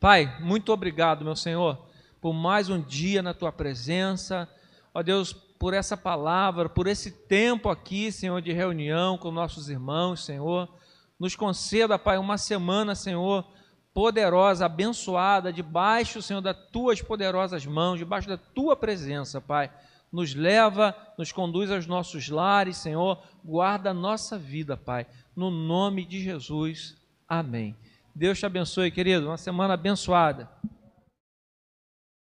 Pai, muito obrigado, meu Senhor, por mais um dia na tua presença. Ó Deus, por essa palavra, por esse tempo aqui, Senhor, de reunião com nossos irmãos, Senhor. Nos conceda, Pai, uma semana, Senhor, poderosa, abençoada, debaixo, Senhor, das tuas poderosas mãos, debaixo da tua presença, Pai. Nos leva, nos conduz aos nossos lares, Senhor, guarda a nossa vida, Pai. No nome de Jesus. Amém. Deus te abençoe, querido. Uma semana abençoada.